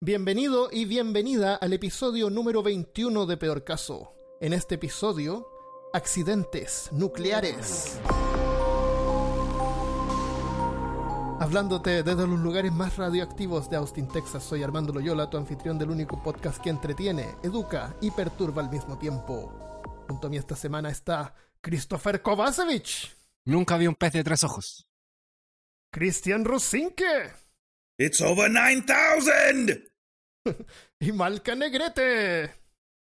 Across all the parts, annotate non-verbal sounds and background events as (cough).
Bienvenido y bienvenida al episodio número 21 de Peor Caso. En este episodio, accidentes nucleares. Hablándote desde los lugares más radioactivos de Austin, Texas, soy Armando Loyola, tu anfitrión del único podcast que entretiene, educa y perturba al mismo tiempo. Junto a mí esta semana está Christopher Kovacevic, Nunca vi un pez de tres ojos. Christian Rosinke It's over 9000! (laughs) y Malca Negrete.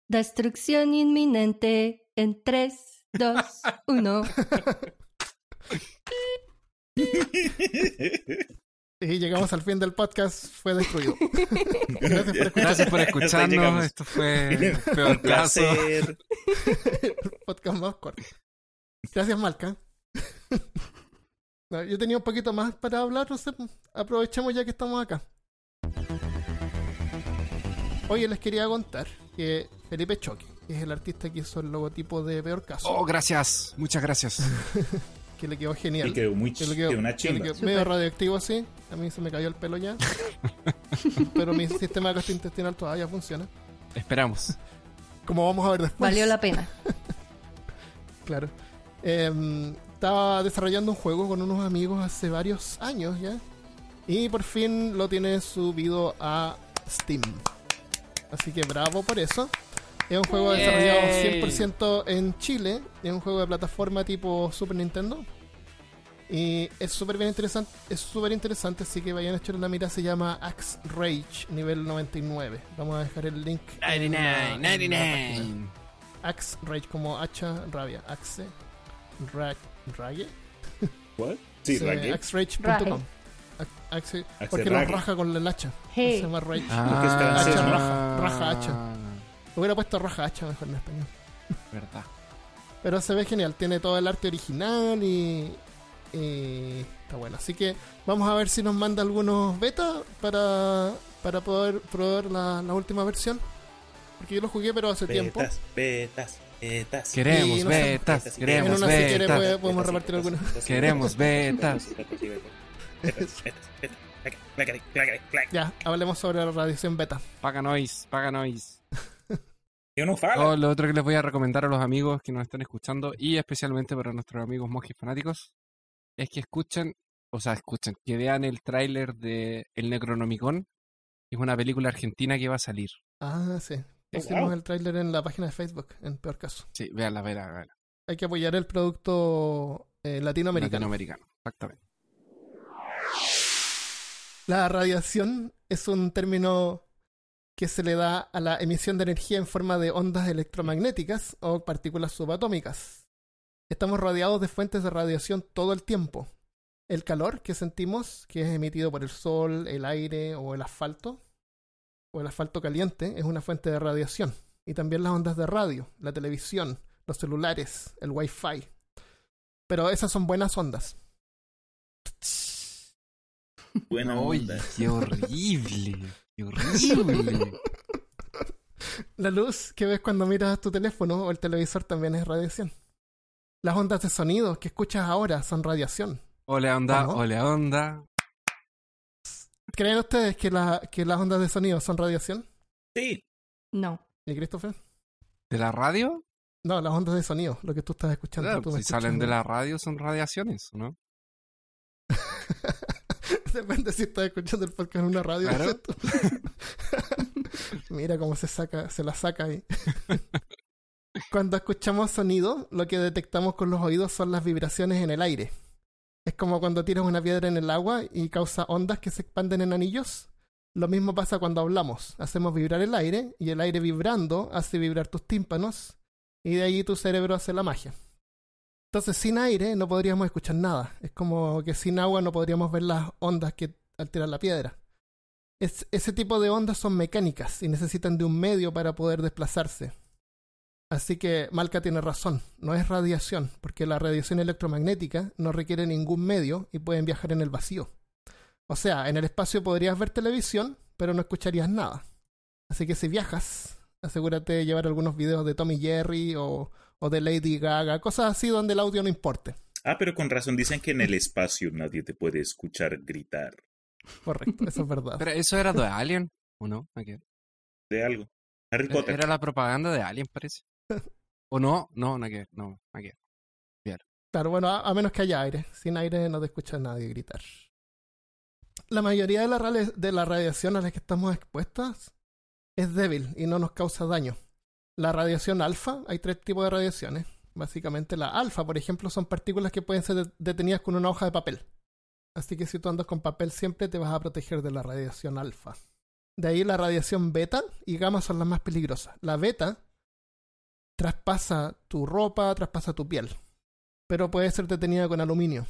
Destrucción inminente en 3, 2, 1. Y llegamos al fin del podcast, fue destruido. (laughs) Gracias por escuchar Gracias por escucharnos. Esto fue (laughs) peor Un caso. placer. el podcast más corto. Gracias, Malca. No, yo tenía un poquito más para hablar, no sé, aprovechemos ya que estamos acá. Oye, les quería contar que Felipe Choque, que es el artista que hizo el logotipo de Peor Caso, Oh, gracias. Muchas gracias. (laughs) que le quedó genial. Y quedó muy que le quedó, quedó una que le chimba. quedó medio radioactivo así. A mí se me cayó el pelo ya. (laughs) Pero mi sistema gastrointestinal todavía funciona. Esperamos. Como vamos a ver después. Valió la pena. (laughs) Claro. Em, estaba desarrollando un juego con unos amigos hace varios años ya. Y por fin lo tiene subido a Steam. Así que bravo por eso. Es un juego Yay. desarrollado 100% en Chile. Es un juego de plataforma tipo Super Nintendo. Y es súper bien interesante. Es súper interesante, así que vayan a echarle una mira. Se llama Axe Rage, nivel 99. Vamos a dejar el link. en la- en la página. Axe Rage como hacha rabia. Axe Ra Rage. What? Sí, Axe, Axe porque lo Rage. raja con el hacha. Hey. Se llama Rage. Francés, Hacha raja, raja hacha. Hubiera puesto raja hacha mejor en español. Verdad. Pero se ve genial. Tiene todo el arte original y, y está bueno. Así que vamos a ver si nos manda algunos beta para, para poder probar la, la última versión. Porque yo lo jugué, pero hace tiempo. Betas, betas, betas. Queremos no betas. Queremos una si quiere betas. podemos repartir algunas. Queremos betas. Ya, hablemos sobre la radiación beta. Paga noise, paga noise. Yo no falo. Oh, lo otro que les voy a recomendar a los amigos que nos están escuchando y especialmente para nuestros amigos monjes fanáticos es que escuchen, o sea, escuchen, que vean el tráiler de El Necronomicon. que Es una película argentina que va a salir. Ah, sí. Oh, Pusimos wow. el tráiler en la página de Facebook, en peor caso. Sí, véanla, véanla, véanla. Hay que apoyar el producto eh, latinoamericano. Latinoamericano, exactamente. La radiación es un término que se le da a la emisión de energía en forma de ondas electromagnéticas o partículas subatómicas. Estamos rodeados de fuentes de radiación todo el tiempo. El calor que sentimos, que es emitido por el sol, el aire o el asfalto, o el asfalto caliente, es una fuente de radiación. Y también las ondas de radio, la televisión, los celulares, el wifi. Pero esas son buenas ondas. (laughs) Buena onda. qué horrible, qué horrible. (laughs) La luz que ves cuando miras tu teléfono o el televisor también es radiación. Las ondas de sonido que escuchas ahora son radiación. Ole onda, ¿O no? ole onda. ¿Creen ustedes que, la, que las ondas de sonido son radiación? Sí. No. ¿Y Christopher? ¿De la radio? No, las ondas de sonido, lo que tú estás escuchando. Claro, tú me si salen de la radio son radiaciones, ¿no? (laughs) Depende si estás escuchando el podcast en una radio. Claro. ¿cierto? (laughs) Mira cómo se saca, se la saca ahí. (laughs) Cuando escuchamos sonido, lo que detectamos con los oídos son las vibraciones en el aire. Es como cuando tiras una piedra en el agua y causa ondas que se expanden en anillos. Lo mismo pasa cuando hablamos. Hacemos vibrar el aire y el aire vibrando hace vibrar tus tímpanos y de ahí tu cerebro hace la magia. Entonces, sin aire no podríamos escuchar nada. Es como que sin agua no podríamos ver las ondas que alteran la piedra. Es- ese tipo de ondas son mecánicas y necesitan de un medio para poder desplazarse. Así que Malca tiene razón, no es radiación, porque la radiación electromagnética no requiere ningún medio y pueden viajar en el vacío. O sea, en el espacio podrías ver televisión, pero no escucharías nada. Así que si viajas, asegúrate de llevar algunos videos de Tommy Jerry o, o de Lady Gaga, cosas así donde el audio no importe. Ah, pero con razón dicen que en el espacio nadie te puede escuchar gritar. Correcto, eso es verdad. Pero eso era de Alien. ¿O no? De algo. Harry Potter. Era la propaganda de Alien, parece. ¿O no? No, no, que no, ¿a qué? Claro, bueno, a, menos que haya aire. Sin aire no te escucha nadie gritar. La mayoría de la, de la radiación a la que estamos expuestas es débil y no nos causa daño. La radiación alfa, hay tres tipos de radiaciones. Básicamente la alfa, por ejemplo, son partículas que pueden ser de- detenidas con una hoja de papel. Así que si tú andas con papel siempre te vas a proteger de la radiación alfa. De ahí la radiación beta y gamma son las más peligrosas. La beta traspasa tu ropa, traspasa tu piel pero puede ser detenida con aluminio.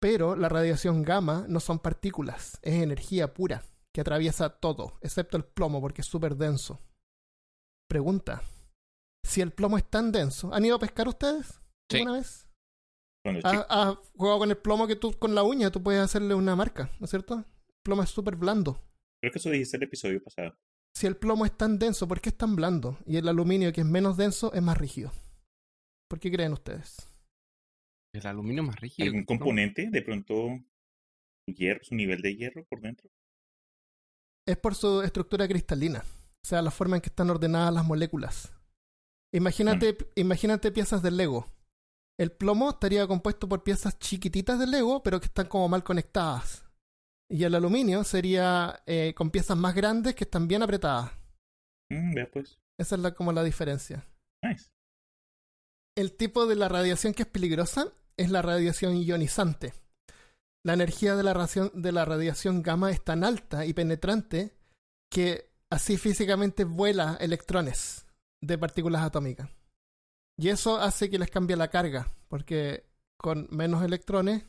Pero la radiación gamma no son partículas, es energía pura que atraviesa todo, excepto el plomo porque es súper denso. Pregunta, si el plomo es tan denso, ¿han ido a pescar ustedes Sí. alguna vez? Cuando ¿Has, chico. has jugado con el plomo que tú con la uña tú puedes hacerle una marca, ¿no es cierto? El plomo es súper blando. Creo que eso dijiste el episodio pasado. Si el plomo es tan denso, ¿por qué es tan blando? Y el aluminio, que es menos denso, es más rígido. ¿Por qué creen ustedes? El aluminio más rígido. ¿Algún componente? De pronto, su hierro, su nivel de hierro por dentro. es por su estructura cristalina, o sea, la forma en que están ordenadas las moléculas. Imagínate, imagínate piezas del Lego. El plomo estaría compuesto por piezas chiquititas del Lego, pero que están como mal conectadas. Y el aluminio sería eh, con piezas más grandes que están bien apretadas. Mm, pues. Esa es la, como la diferencia. Nice. El tipo de la radiación que es peligrosa es la radiación ionizante. La energía de la, radiación, de la radiación gamma es tan alta y penetrante que así físicamente vuela electrones de partículas atómicas. Y eso hace que les cambie la carga, porque con menos electrones,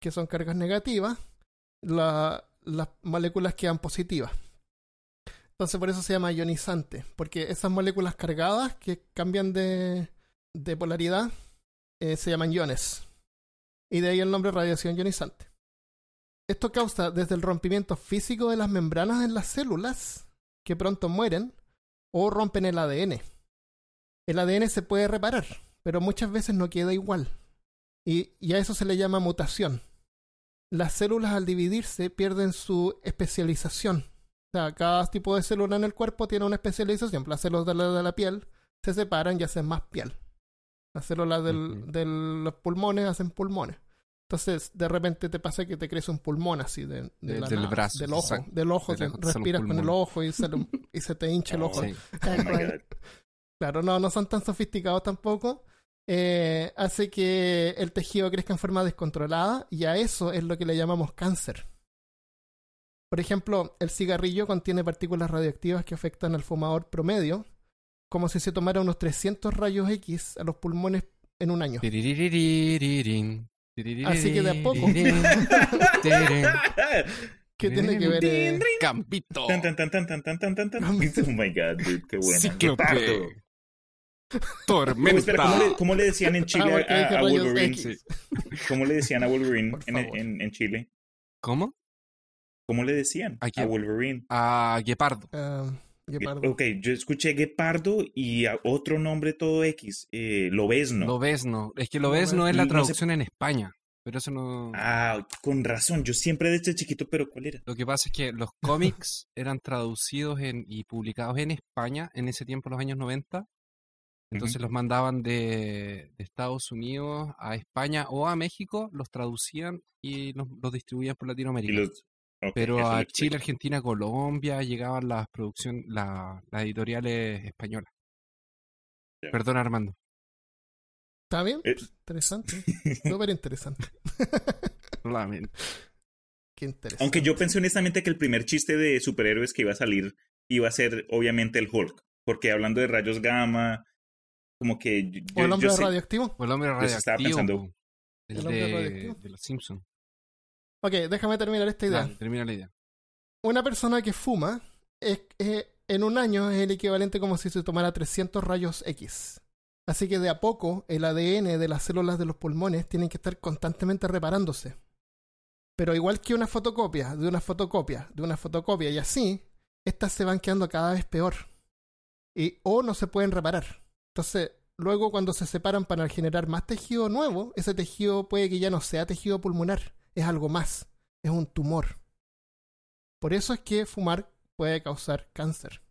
que son cargas negativas, la- las moléculas quedan positivas. Entonces por eso se llama ionizante, porque esas moléculas cargadas que cambian de, de polaridad eh, se llaman iones. Y de ahí el nombre radiación ionizante. Esto causa desde el rompimiento físico de las membranas en las células, que pronto mueren, o rompen el ADN. El ADN se puede reparar, pero muchas veces no queda igual. Y a eso se le llama mutación. Las células al dividirse pierden su especialización. O sea, cada tipo de célula en el cuerpo tiene una especialización. Las células de la, de la piel se separan y hacen más piel. Las células del- de los pulmones hacen pulmones. Entonces, de repente te pasa que te crece un pulmón así de, de De- la del nada, brazo, del ojo, exacto. del ojo, De te lejos te sale un respiras con el ojo y, un- y se te hincha el (laughs) ojo. Sí. (laughs) Claro, no, no son tan sofisticados tampoco. Eh, hace que el tejido crezca en forma descontrolada y a eso es lo que le llamamos cáncer. Por ejemplo, el cigarrillo contiene partículas radioactivas que afectan al fumador promedio, como si se tomara unos 300 rayos X a los pulmones en un año. Así que de a poco. (laughs) ¿Qué tiene que ver? Eh? Campito. Oh my god, qué bueno. Sí, qué. (laughs) Tormenta. Espera, ¿cómo le, cómo le decían en (laughs) Chile Ah, porque a, Wolverine? ¿Cómo le decían a Wolverine en, en, en Chile? ¿Cómo? ¿Cómo le decían ¿A? Wolverine? A Guepardo. Ah, guepardo. Ok, yo escuché Guepardo y a otro nombre todo X, eh, Lobezno. Lobezno. Es que Lobezno es la No traducción en España. Pero eso no. Ah, con razón, yo siempre desde chiquito, pero ¿cuál era? Lo que pasa es que los cómics eran traducidos en, y publicados en España en ese tiempo, los años 90. Entonces los mandaban de, de Estados Unidos a España o a México, los traducían y los, los distribuían por Latinoamérica. los... Pero a. Chile, Argentina, Colombia llegaban las producciones, la- las editoriales españolas. Ya. Perdón, Armando. ¿Está bien? Eh. Interesante. (laughs) Súper interesante. Solamente. Qué interesante. Aunque yo pensé honestamente que el primer chiste de superhéroes que iba a salir iba a ser obviamente el Hulk, porque hablando de rayos gamma, como que yo, ¿O el yo hombre sé- radioactivo? O el hombre Yo estaba radioactivo. pensando-. El, ¿El hombre de, radioactivo? de los Simpsons. Ok, déjame terminar esta idea. termina la idea. Una persona que fuma es, en un año es el equivalente como si se tomara 300 rayos X. Así que de a poco el ADN de las células de los pulmones tienen que estar constantemente reparándose. Pero igual que una fotocopia, de una fotocopia, de una fotocopia y así, estas se van quedando cada vez peor. Y o no se pueden reparar. Entonces, luego cuando se separan para generar más tejido nuevo, ese tejido puede que ya no sea tejido pulmonar, es algo más, es un tumor. Por eso es que fumar puede causar cáncer.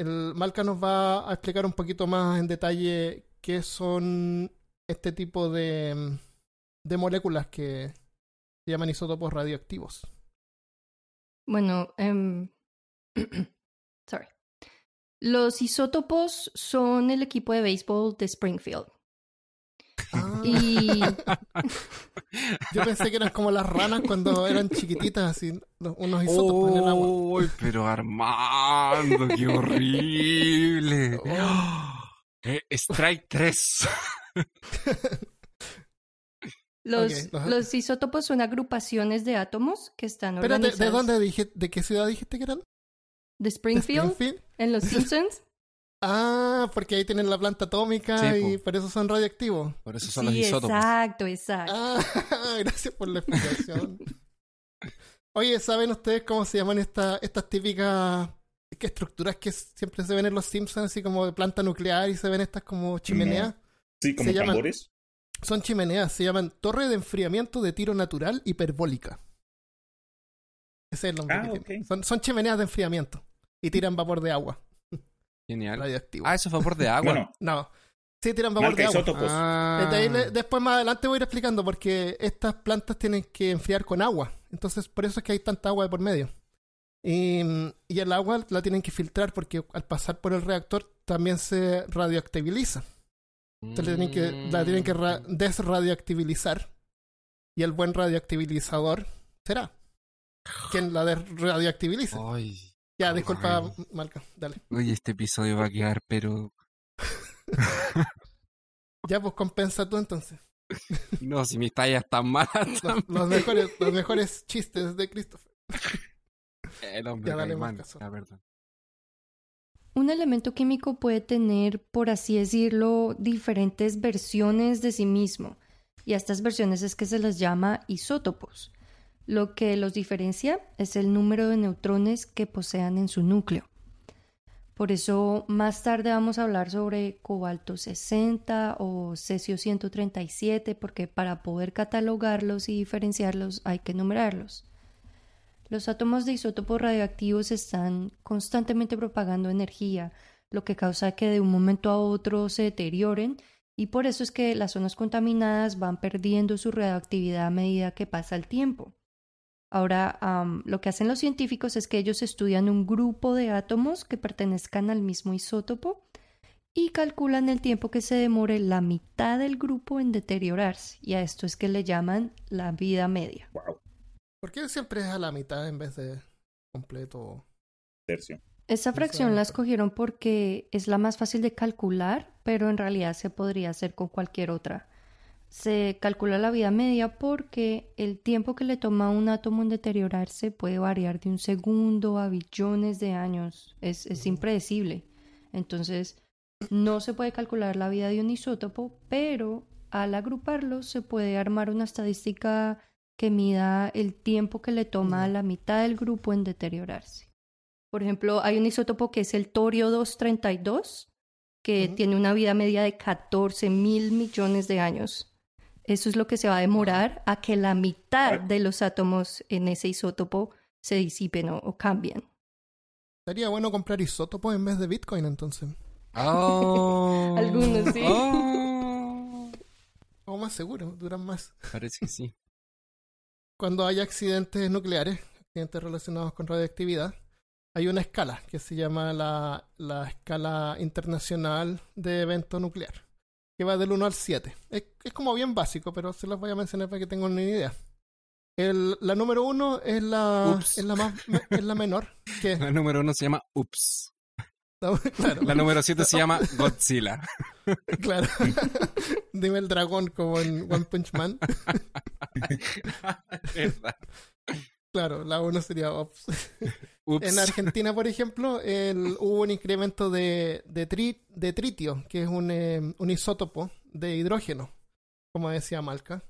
El Malca nos va a explicar un poquito más en detalle qué son este tipo de, de moléculas que se llaman isótopos radioactivos. Bueno, em, sorry. (clears throat) Los isótopos son el equipo de béisbol de Springfield. Ah, Y (laughs) yo pensé que eran como las ranas cuando eran chiquititas, así, unos isótopos en el agua. ¡Uy, pero Armando, qué horrible! (gasps) Eh, strike 3. (laughs) los, los isótopos son agrupaciones de átomos que están Espérate, ¿de organizados. dónde dije, de qué ciudad dijiste que eran? De ¿De Springfield, Springfield? en Los Simpsons. (laughs) Ah, porque ahí tienen la planta atómica Sí, y po. por eso son radioactivos. Por eso son los sí, isótopos. exacto, exacto. Ah, (laughs) gracias por la explicación. Oye, ¿saben ustedes cómo se llaman esta- estas típicas que estructuras que siempre se ven en los Simpsons, así como de planta nuclear y se ven estas como chimeneas? Sí, como Se llaman- tambores. Son chimeneas, se llaman torre de enfriamiento de tiro natural hiperbólica. Ese es el nombre Ah, que ok. tiene. Son, son chimeneas de enfriamiento y tiran vapor de agua Genial. radioactivo. Ah, eso fue por de agua. Bueno, No, sí tiran vapor de agua. Ah. Después más adelante voy a ir explicando porque estas plantas tienen que enfriar con agua. Entonces por eso es que hay tanta agua de por medio. Y, y el agua la tienen que filtrar porque al pasar por el reactor también se radioactiviliza. Entonces la tienen que, la tienen que Mm. desradioactivizar. Y el buen radioactivizador será quien la desradioactivilice. Ay, ya, disculpa, ay. Malca, dale. oye, este episodio va a quedar, pero. (laughs) Ya, pues compensa tú entonces. (laughs) No, si mis tallas están malas. Los, los mejores, los (laughs) mejores chistes de Christopher. El hombre Ya, dale. La verdad. Un elemento químico puede tener, por así decirlo, diferentes versiones de sí mismo. Y a estas versiones es que se les llama isótopos. Lo que los diferencia es el número de neutrones que posean en su núcleo. Por eso más tarde vamos a hablar sobre cobalto 60 o cesio 137, porque para poder catalogarlos y diferenciarlos hay que numerarlos. Los átomos de isótopos radioactivos están constantemente propagando energía, lo que causa que de un momento a otro se deterioren y por eso es que las zonas contaminadas van perdiendo su radioactividad a medida que pasa el tiempo. Ahora, lo que hacen los científicos es que ellos estudian un grupo de átomos que pertenezcan al mismo isótopo y calculan el tiempo que se demore la mitad del grupo en deteriorarse, y a esto es que le llaman la vida media. Wow, ¿Por qué siempre es a la mitad en vez de completo? tercio. Esa fracción la escogieron porque es la más fácil de calcular, pero en realidad se podría hacer con cualquier otra. Se calcula la vida media porque el tiempo que le toma a un átomo en deteriorarse puede variar de un segundo a billones de años. Es, es impredecible. Entonces, no se puede calcular la vida de un isótopo, pero al agruparlos se puede armar una estadística que mida el tiempo que le toma a la mitad del grupo en deteriorarse. Por ejemplo, hay un isótopo que es el torio 232, que tiene una vida media de 14 mil millones de años. Eso es lo que se va a demorar a que la mitad de los átomos en ese isótopo se disipen o, o cambien. Sería bueno comprar isótopos en vez de Bitcoin entonces. Oh. (laughs) Algunos, sí. Oh. O más seguro, duran más. Parece que sí. (laughs) Cuando hay accidentes nucleares, accidentes relacionados con radioactividad, hay una escala que se llama la, la escala internacional de evento nuclear, que va del 1 al 7. Es, es como bien básico, pero se los voy a mencionar para que tengan una idea. El, la número uno es la, es la más es la menor, que (laughs) La número uno se llama Ups. (laughs) claro, La número siete se llama Godzilla. (laughs) claro. Dime el dragón como en One Punch Man. Claro, la uno sería Ops. (laughs) Ups. En Argentina, por ejemplo, el- hubo un incremento de, de, tri- de tritio, que es un, eh, un isótopo de hidrógeno, como decía Malca.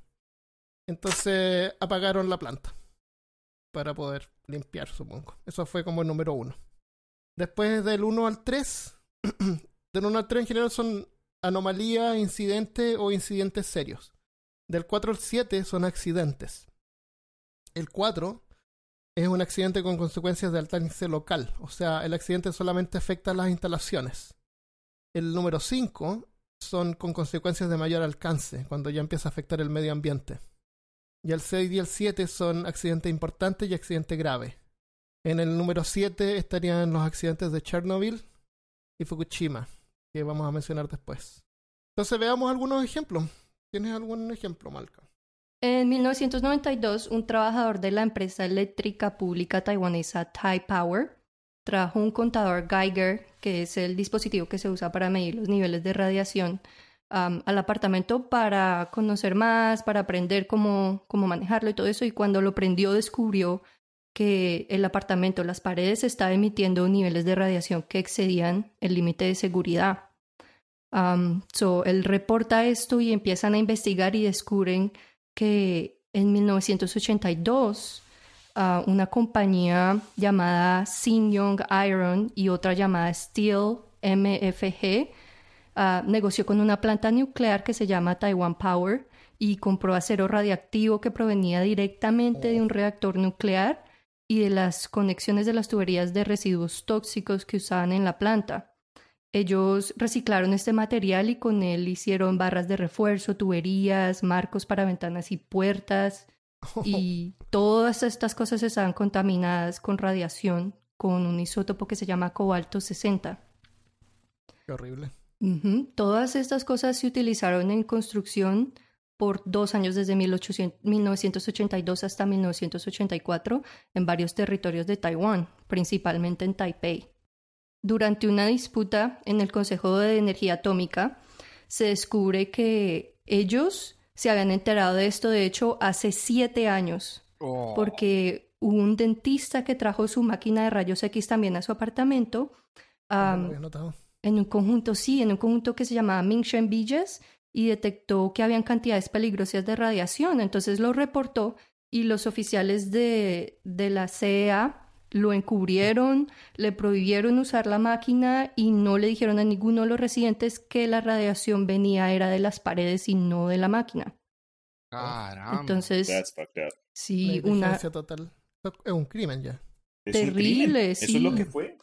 Entonces apagaron la planta para poder limpiar, supongo. Eso fue como el número uno. Después del 1 al 3, (clears throat) del 1 al 3 en general son anomalías, incidentes o incidentes serios. Del 4 al 7 son accidentes. El 4 es un accidente con consecuencias de alcance local, o sea, el accidente solamente afecta a las instalaciones. El número 5 son con consecuencias de mayor alcance, cuando ya empieza a afectar el medio ambiente. Y el 6 y el 7 son accidentes importantes y accidentes graves. En el número 7 estarían los accidentes de Chernobyl y Fukushima, que vamos a mencionar después. Entonces veamos algunos ejemplos. ¿Tienes algún ejemplo, Malca? En 1992, un trabajador de la empresa eléctrica pública taiwanesa Tai Power trajo un contador Geiger, que es el dispositivo que se usa para medir los niveles de radiación, al apartamento para conocer más, para aprender cómo, cómo manejarlo y todo eso. Y cuando lo prendió, descubrió que el apartamento, las paredes, estaba emitiendo niveles de radiación que excedían el límite de seguridad. so, él reporta esto y empiezan a investigar y descubren que en 1982 ah, una compañía llamada Young Iron y otra llamada Steel MFG ah, negoció con una planta nuclear que se llama Taiwan Power y compró acero radiactivo que provenía directamente de un reactor nuclear y de las conexiones de las tuberías de residuos tóxicos que usaban en la planta. Ellos reciclaron este material y con él hicieron barras de refuerzo, tuberías, marcos para ventanas y puertas. (laughs) Y todas estas cosas estaban contaminadas con radiación, con un isótopo que se llama cobalto 60. Qué horrible. Todas estas cosas se utilizaron en construcción por dos años desde 1982 hasta 1984 en varios territorios de Taiwán, principalmente en Taipei. Durante una disputa en el Consejo de Energía Atómica, se descubre que ellos se habían enterado de esto, de hecho, hace siete años, Oh. porque hubo un dentista que trajo su máquina de rayos X también a su apartamento. No en un conjunto, sí, en un conjunto que se llamaba Mingshen Villas y detectó que habían cantidades peligrosas de radiación. Entonces lo reportó y los oficiales de, de la CEA lo encubrieron, le prohibieron usar la máquina y no le dijeron a ninguno de los residentes que la radiación venía era de las paredes y no de la máquina. Caramba. Entonces, That's fucked up. sí, una, total. Es un crimen ya. Es un Terrible, crimen. Eso es lo que fue.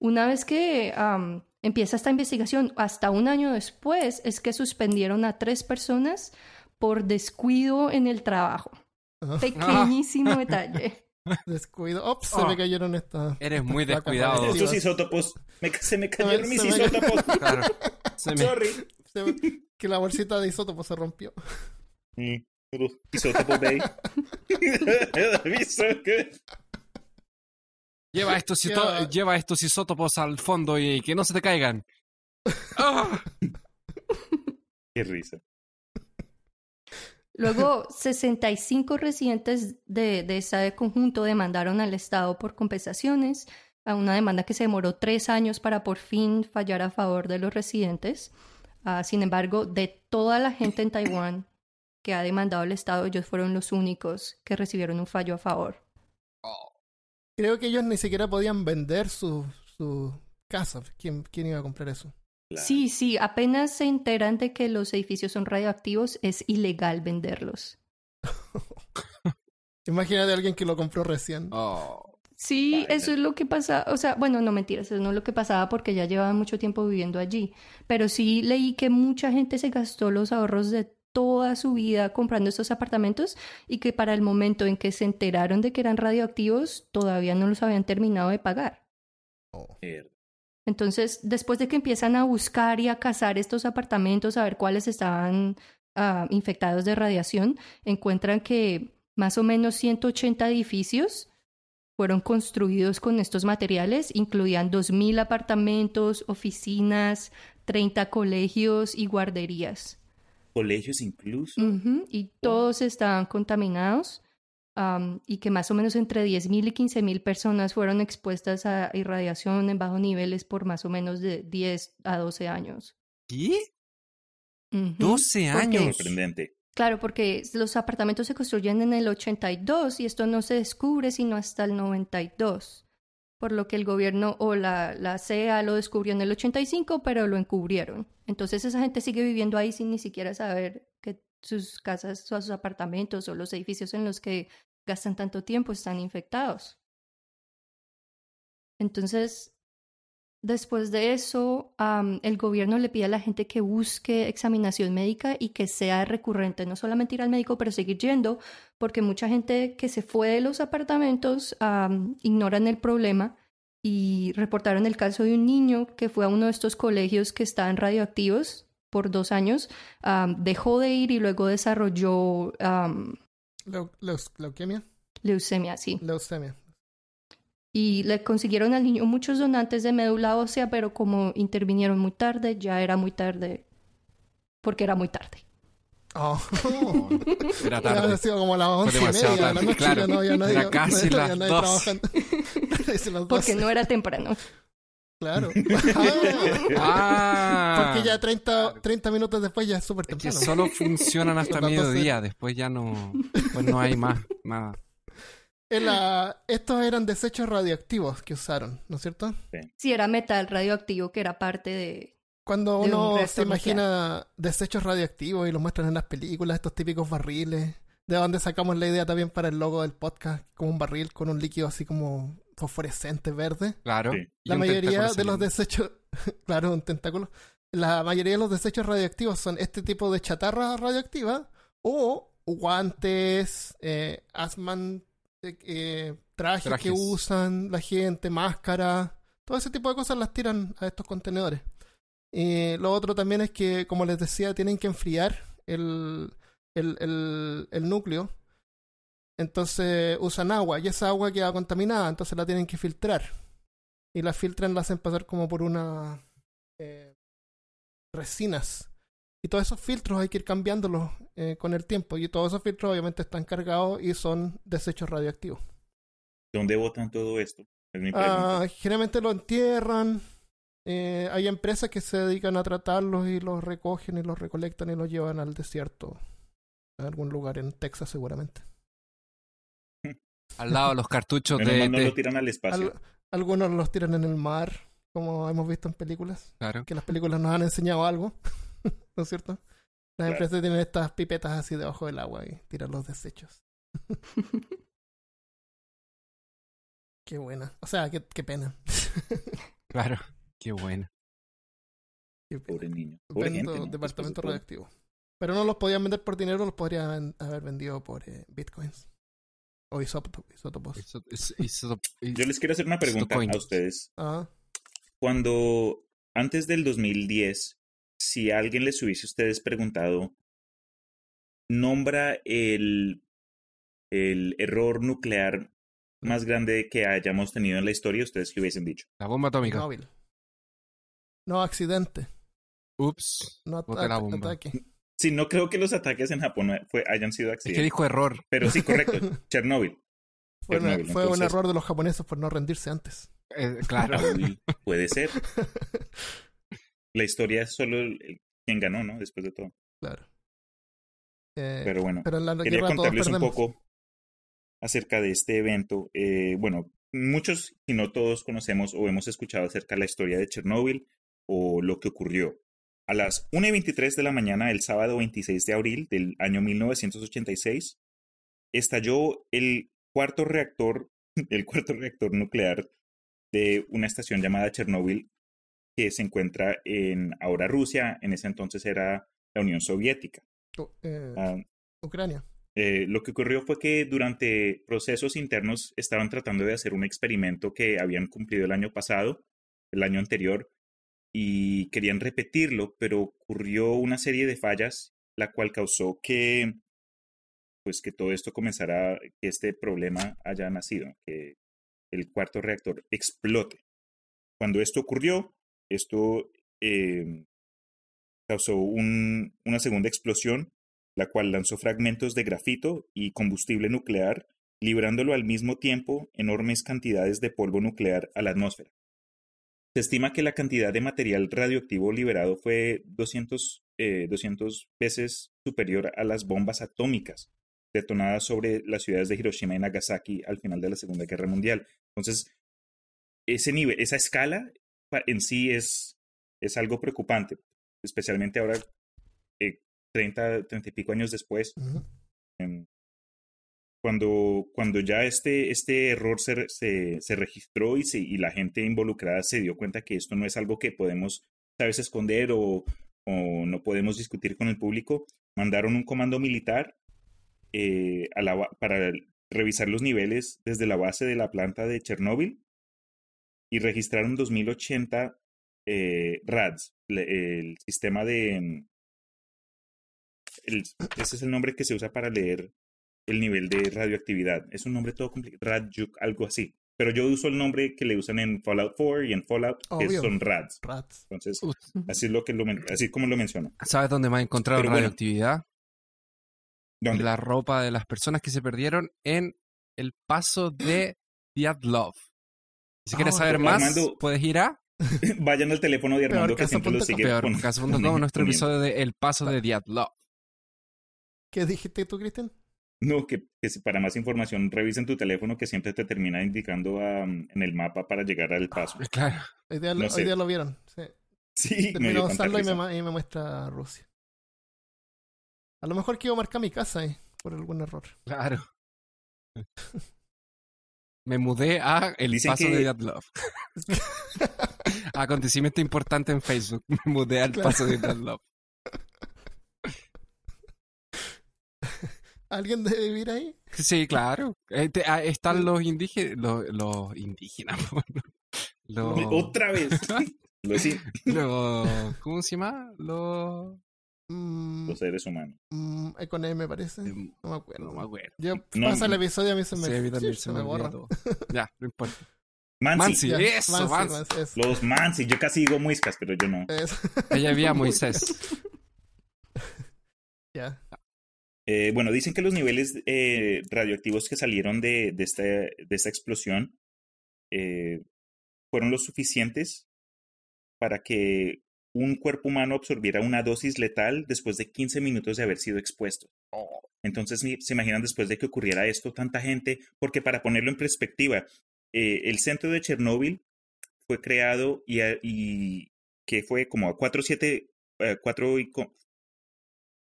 Una vez que am, empieza esta investigación, hasta un año después, es que suspendieron a tres personas por descuido en el trabajo. Ajá. Pequeñísimo detalle. (laughs) Descuido. Ops, se Oh. me cayeron estas. Eres muy estas descuidado. Estos isótopos. me- se me cayeron Se mis me- isótopos. Claro. (laughs) Se me- Sorry. Se- que la bolsita de isótopos se rompió. Mm, isótopo bay. (laughs) Lleva, estos isó- Ya. lleva estos isótopos al fondo y que no se te caigan. ¡Ah! Qué risa. Luego, 65 residentes de, de ese conjunto demandaron al Estado por compensaciones, a una demanda que se demoró tres años para por fin fallar a favor de los residentes. Ah, sin embargo, de toda la gente en Taiwán que ha demandado al Estado, ellos fueron los únicos que recibieron un fallo a favor. Creo que ellos ni siquiera podían vender su, su casa. ¿Quién, ¿Quién iba a comprar eso? Claro. Sí, sí, apenas se enteran de que los edificios son radioactivos, es ilegal venderlos. (laughs) Imagínate a alguien que lo compró recién. Oh. Sí, Vaya. eso es lo que pasa, o sea, bueno, no mentiras, eso no es lo que pasaba porque ya llevaban mucho tiempo viviendo allí, pero sí leí que mucha gente se gastó los ahorros de toda su vida comprando estos apartamentos y que para el momento en que se enteraron de que eran radioactivos todavía no los habían terminado de pagar. Oh. Entonces, después de que empiezan a buscar y a cazar estos apartamentos, a ver cuáles estaban ah, infectados de radiación, encuentran que más o menos 180 edificios fueron construidos con estos materiales, incluían 2.000 apartamentos, oficinas, 30 colegios y guarderías. Colegios incluso. Y todos estaban contaminados y que más o menos entre 10.000 y 15.000 personas fueron expuestas a irradiación en bajos niveles por más o menos de 10 a 12 años. ¿Qué? Ujú. 12 Porque- años. Sorprendente. Claro, porque los apartamentos se construyen en el 82 y esto no se descubre sino hasta el 92. Por lo que el gobierno o la, la CEA lo descubrió en el 85, pero lo encubrieron. Entonces esa gente sigue viviendo ahí sin ni siquiera saber que sus casas, o sus apartamentos o los edificios en los que gastan tanto tiempo, están infectados. Entonces, después de eso, el gobierno le pide a la gente que busque examinación médica y que sea recurrente, no solamente ir al médico, pero seguir yendo, porque mucha gente que se fue de los apartamentos ignoran el problema y reportaron el caso de un niño que fue a uno de estos colegios que estaban radioactivos por dos años, dejó de ir y luego desarrolló... ¿Leucemia? Leucemia, sí. Leucemia. Y le consiguieron al niño muchos donantes de médula ósea, pero como intervinieron muy tarde, ya era muy tarde, porque era muy tarde. Oh. (laughs) Era tarde. sido como las once y media de la noche, claro. no había nadie, Era casi no las dos. (laughs) Porque no era temprano. Claro. (laughs) Ah, Porque ya 30, 30 minutos después ya es súper es que temprano. solo funcionan (laughs) hasta mediodía, después ya no, pues no hay más, (laughs) nada. La- estos eran desechos radioactivos que usaron, ¿no es cierto? Sí, era metal radioactivo que era parte de... Cuando De uno se imagina desechos radioactivos y los muestran en las películas, estos típicos barriles, de donde sacamos la idea también para el logo del podcast, como un barril con un líquido así como fosforescente verde. Claro. Sí. y La mayoría de los desechos, (laughs) claro, un tentáculo. La mayoría de los desechos radioactivos son este tipo de chatarra radioactiva o guantes, eh, asman, eh, eh, trajes, que usan la gente, máscara, todo ese tipo de cosas las tiran a estos contenedores. Y lo otro también es que, como les decía, tienen que enfriar el, el, el, el núcleo. Entonces usan agua y esa agua queda contaminada, entonces la tienen que filtrar y la filtran, la hacen pasar como por unas eh, resinas. Y todos esos filtros hay que ir cambiándolos eh, con el tiempo. Y todos esos filtros obviamente están cargados y son desechos radioactivos. ¿Dónde botan todo esto? Es mi pregunta. Ah, generalmente lo entierran. eh, hay empresas que se dedican a tratarlos y los recogen y los recolectan y los llevan al desierto. A algún lugar en Texas seguramente. Al lado de los cartuchos de, no de- lo tiran al espacio. Al- algunos los tiran en el mar, como hemos visto en películas. Claro. que las películas nos han enseñado algo, (laughs) ¿no es cierto? Las Claro. empresas tienen estas pipetas así debajo del agua y tiran los desechos. (laughs) Qué buena. O sea, qué, qué pena. (laughs) Claro. Qué bueno. Qué pena. Pobre niño. Pobre Vendo gente, ¿no? departamento radioactivo. Pero no los podían vender por dinero, los podrían haber vendido por eh, bitcoins. O isótopos. Yo les quiero hacer una pregunta a ustedes. Ah, Cuando antes del 2010, si alguien les hubiese ustedes preguntado, nombra el, el error nuclear más grande que hayamos tenido en la historia, ustedes qué hubiesen dicho. La bomba atómica. No accidente. Ups. No la bomba. ataque. Sí, no creo que los ataques en Japón fue- hayan sido Es que accidentes. dijo error. Pero sí, correcto. (laughs) Chernobyl. Fue, Chernobyl, un error de los japoneses por no rendirse antes. Eh, claro. Puede ser. (laughs) La historia es solo quien ganó, ¿no? Después de todo. Claro. Eh, Pero bueno, pero en la quería contarles un poco acerca de este evento. Eh, bueno, muchos, si no todos, conocemos o hemos escuchado acerca de la historia de Chernóbil o lo que ocurrió. A las 1 y 23 de la mañana del sábado 26 de abril del año 1986, estalló el cuarto reactor, (laughs) el cuarto reactor nuclear de una estación llamada Chernóbil que se encuentra en ahora Rusia, en ese entonces era la Unión Soviética. U- eh, Ah, Ucrania. eh, lo que ocurrió fue que durante procesos internos estaban tratando de hacer un experimento que habían cumplido el año pasado, el año anterior, y querían repetirlo, pero ocurrió una serie de fallas, la cual causó que, pues, que todo esto comenzara, que este problema haya nacido, que el cuarto reactor explote. Cuando esto ocurrió, esto eh, causó un- una segunda explosión la cual lanzó fragmentos de grafito y combustible nuclear, librándolo al mismo tiempo enormes cantidades de polvo nuclear a la atmósfera. Se estima que la cantidad de material radioactivo liberado fue 200, eh, 200 veces superior a las bombas atómicas detonadas sobre las ciudades de Hiroshima y Nagasaki al final de la Segunda Guerra Mundial. Entonces, ese nivel, esa escala en sí es, es algo preocupante, especialmente ahora, eh, 30, 30 y pico años después. Em, cuando, cuando ya este, este error se, se, se registró y, se, y la gente involucrada se dio cuenta que esto no es algo que podemos, sabes, esconder o, o no podemos discutir con el público, mandaron un comando militar eh, a la, para revisar los niveles desde la base de la planta de Chernóbil y registraron 2080 eh, RADs, el sistema de... El, ese es el nombre que se usa para leer el nivel de radioactividad. Es un nombre todo complicado, Radjuk, algo así. Pero yo uso el nombre que le usan en Fallout 4 y en Fallout, que Obvio. son RADs. Rats. Entonces, Uf. así es lo que lo, así como lo menciono. ¿Sabes dónde más encontraron Pero bueno. radioactividad? ¿Dónde? La ropa de las personas que se perdieron en el paso de Diatlov. Si quieres Ah, saber más, Armando- puedes ir a (laughs) Vayan al teléfono de Armando que siempre lo sigue. pon- peorcaso.com, poniendo- nuestro episodio de El paso de Diatlov. ¿Qué dijiste tú, Cristian? No, que, que si para más información revisen tu teléfono que siempre te termina indicando am, en el mapa para llegar al paso. Claro. Hoy día, lo- No hoy sé. día lo vieron. Sí. Sí, me Termino dio de tanta usarlo y me, y me muestra Rusia. A lo mejor quiero marcar mi casa ahí, por algún error. Claro. Me mudé a el Dicen paso que- de Diatlov. (laughs) (laughs) Acontecimiento importante en Facebook. (laughs) Me mudé al Claro. paso de Diatlov. ¿Alguien debe vivir ahí? Sí, claro. Eh, ah, están los indígenas. (laughs) Los, los indígenas. Los, Otra vez. Lo (laughs) sí, los- ¿Cómo se llama? Los. Mm, los seres humanos. mm, Econet me parece. em, No me acuerdo. No me acuerdo. Yo No, pasa el episodio a mí se me, Sí, a mí (laughs) también sí, se se me me olvida borra. todo. Ya, no importa. Mansi. Mansi, Ya, eso, Mansi, Mansi. Mansi, eso. Los Mansi. Yo casi digo muiscas, pero yo no. Eso. Allá había Moisés. Ya. Eh, bueno, dicen que los niveles eh, radioactivos que salieron de, de, esta, de esta explosión eh, fueron lo suficientes para que un cuerpo humano absorbiera una dosis letal después de 15 minutos de haber sido expuesto. Entonces, ni- se imaginan después de que ocurriera esto, tanta gente, porque para ponerlo en perspectiva, eh, el centro de Chernóbil fue creado y, que fue como a 4, 7, 4 y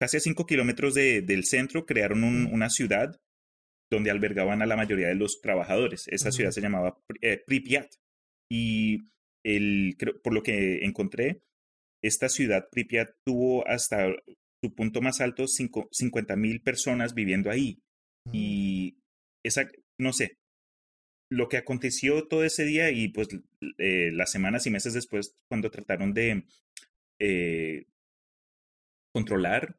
casi a 5 kilómetros de- del centro, crearon un- Mm. una ciudad donde albergaban a la mayoría de los trabajadores. Esa ciudad se llamaba eh, Pripyat. Y el, por lo que encontré, esta ciudad Pripyat tuvo hasta su punto más alto 50 mil personas viviendo ahí. Mm. Y esa, no sé, lo que aconteció todo ese día y pues eh, las semanas y meses después, cuando trataron de eh, controlar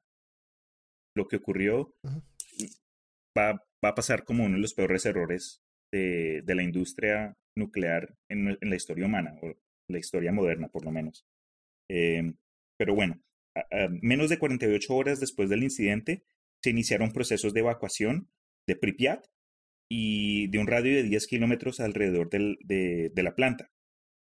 lo que ocurrió, va, va a pasar como uno de los peores errores de, de la industria nuclear en, en la historia humana, o la historia moderna por lo menos. Eh, pero bueno, a- a menos de 48 horas después del incidente, se iniciaron procesos de evacuación de Pripyat y de un radio de 10 kilómetros alrededor del- de, de la planta.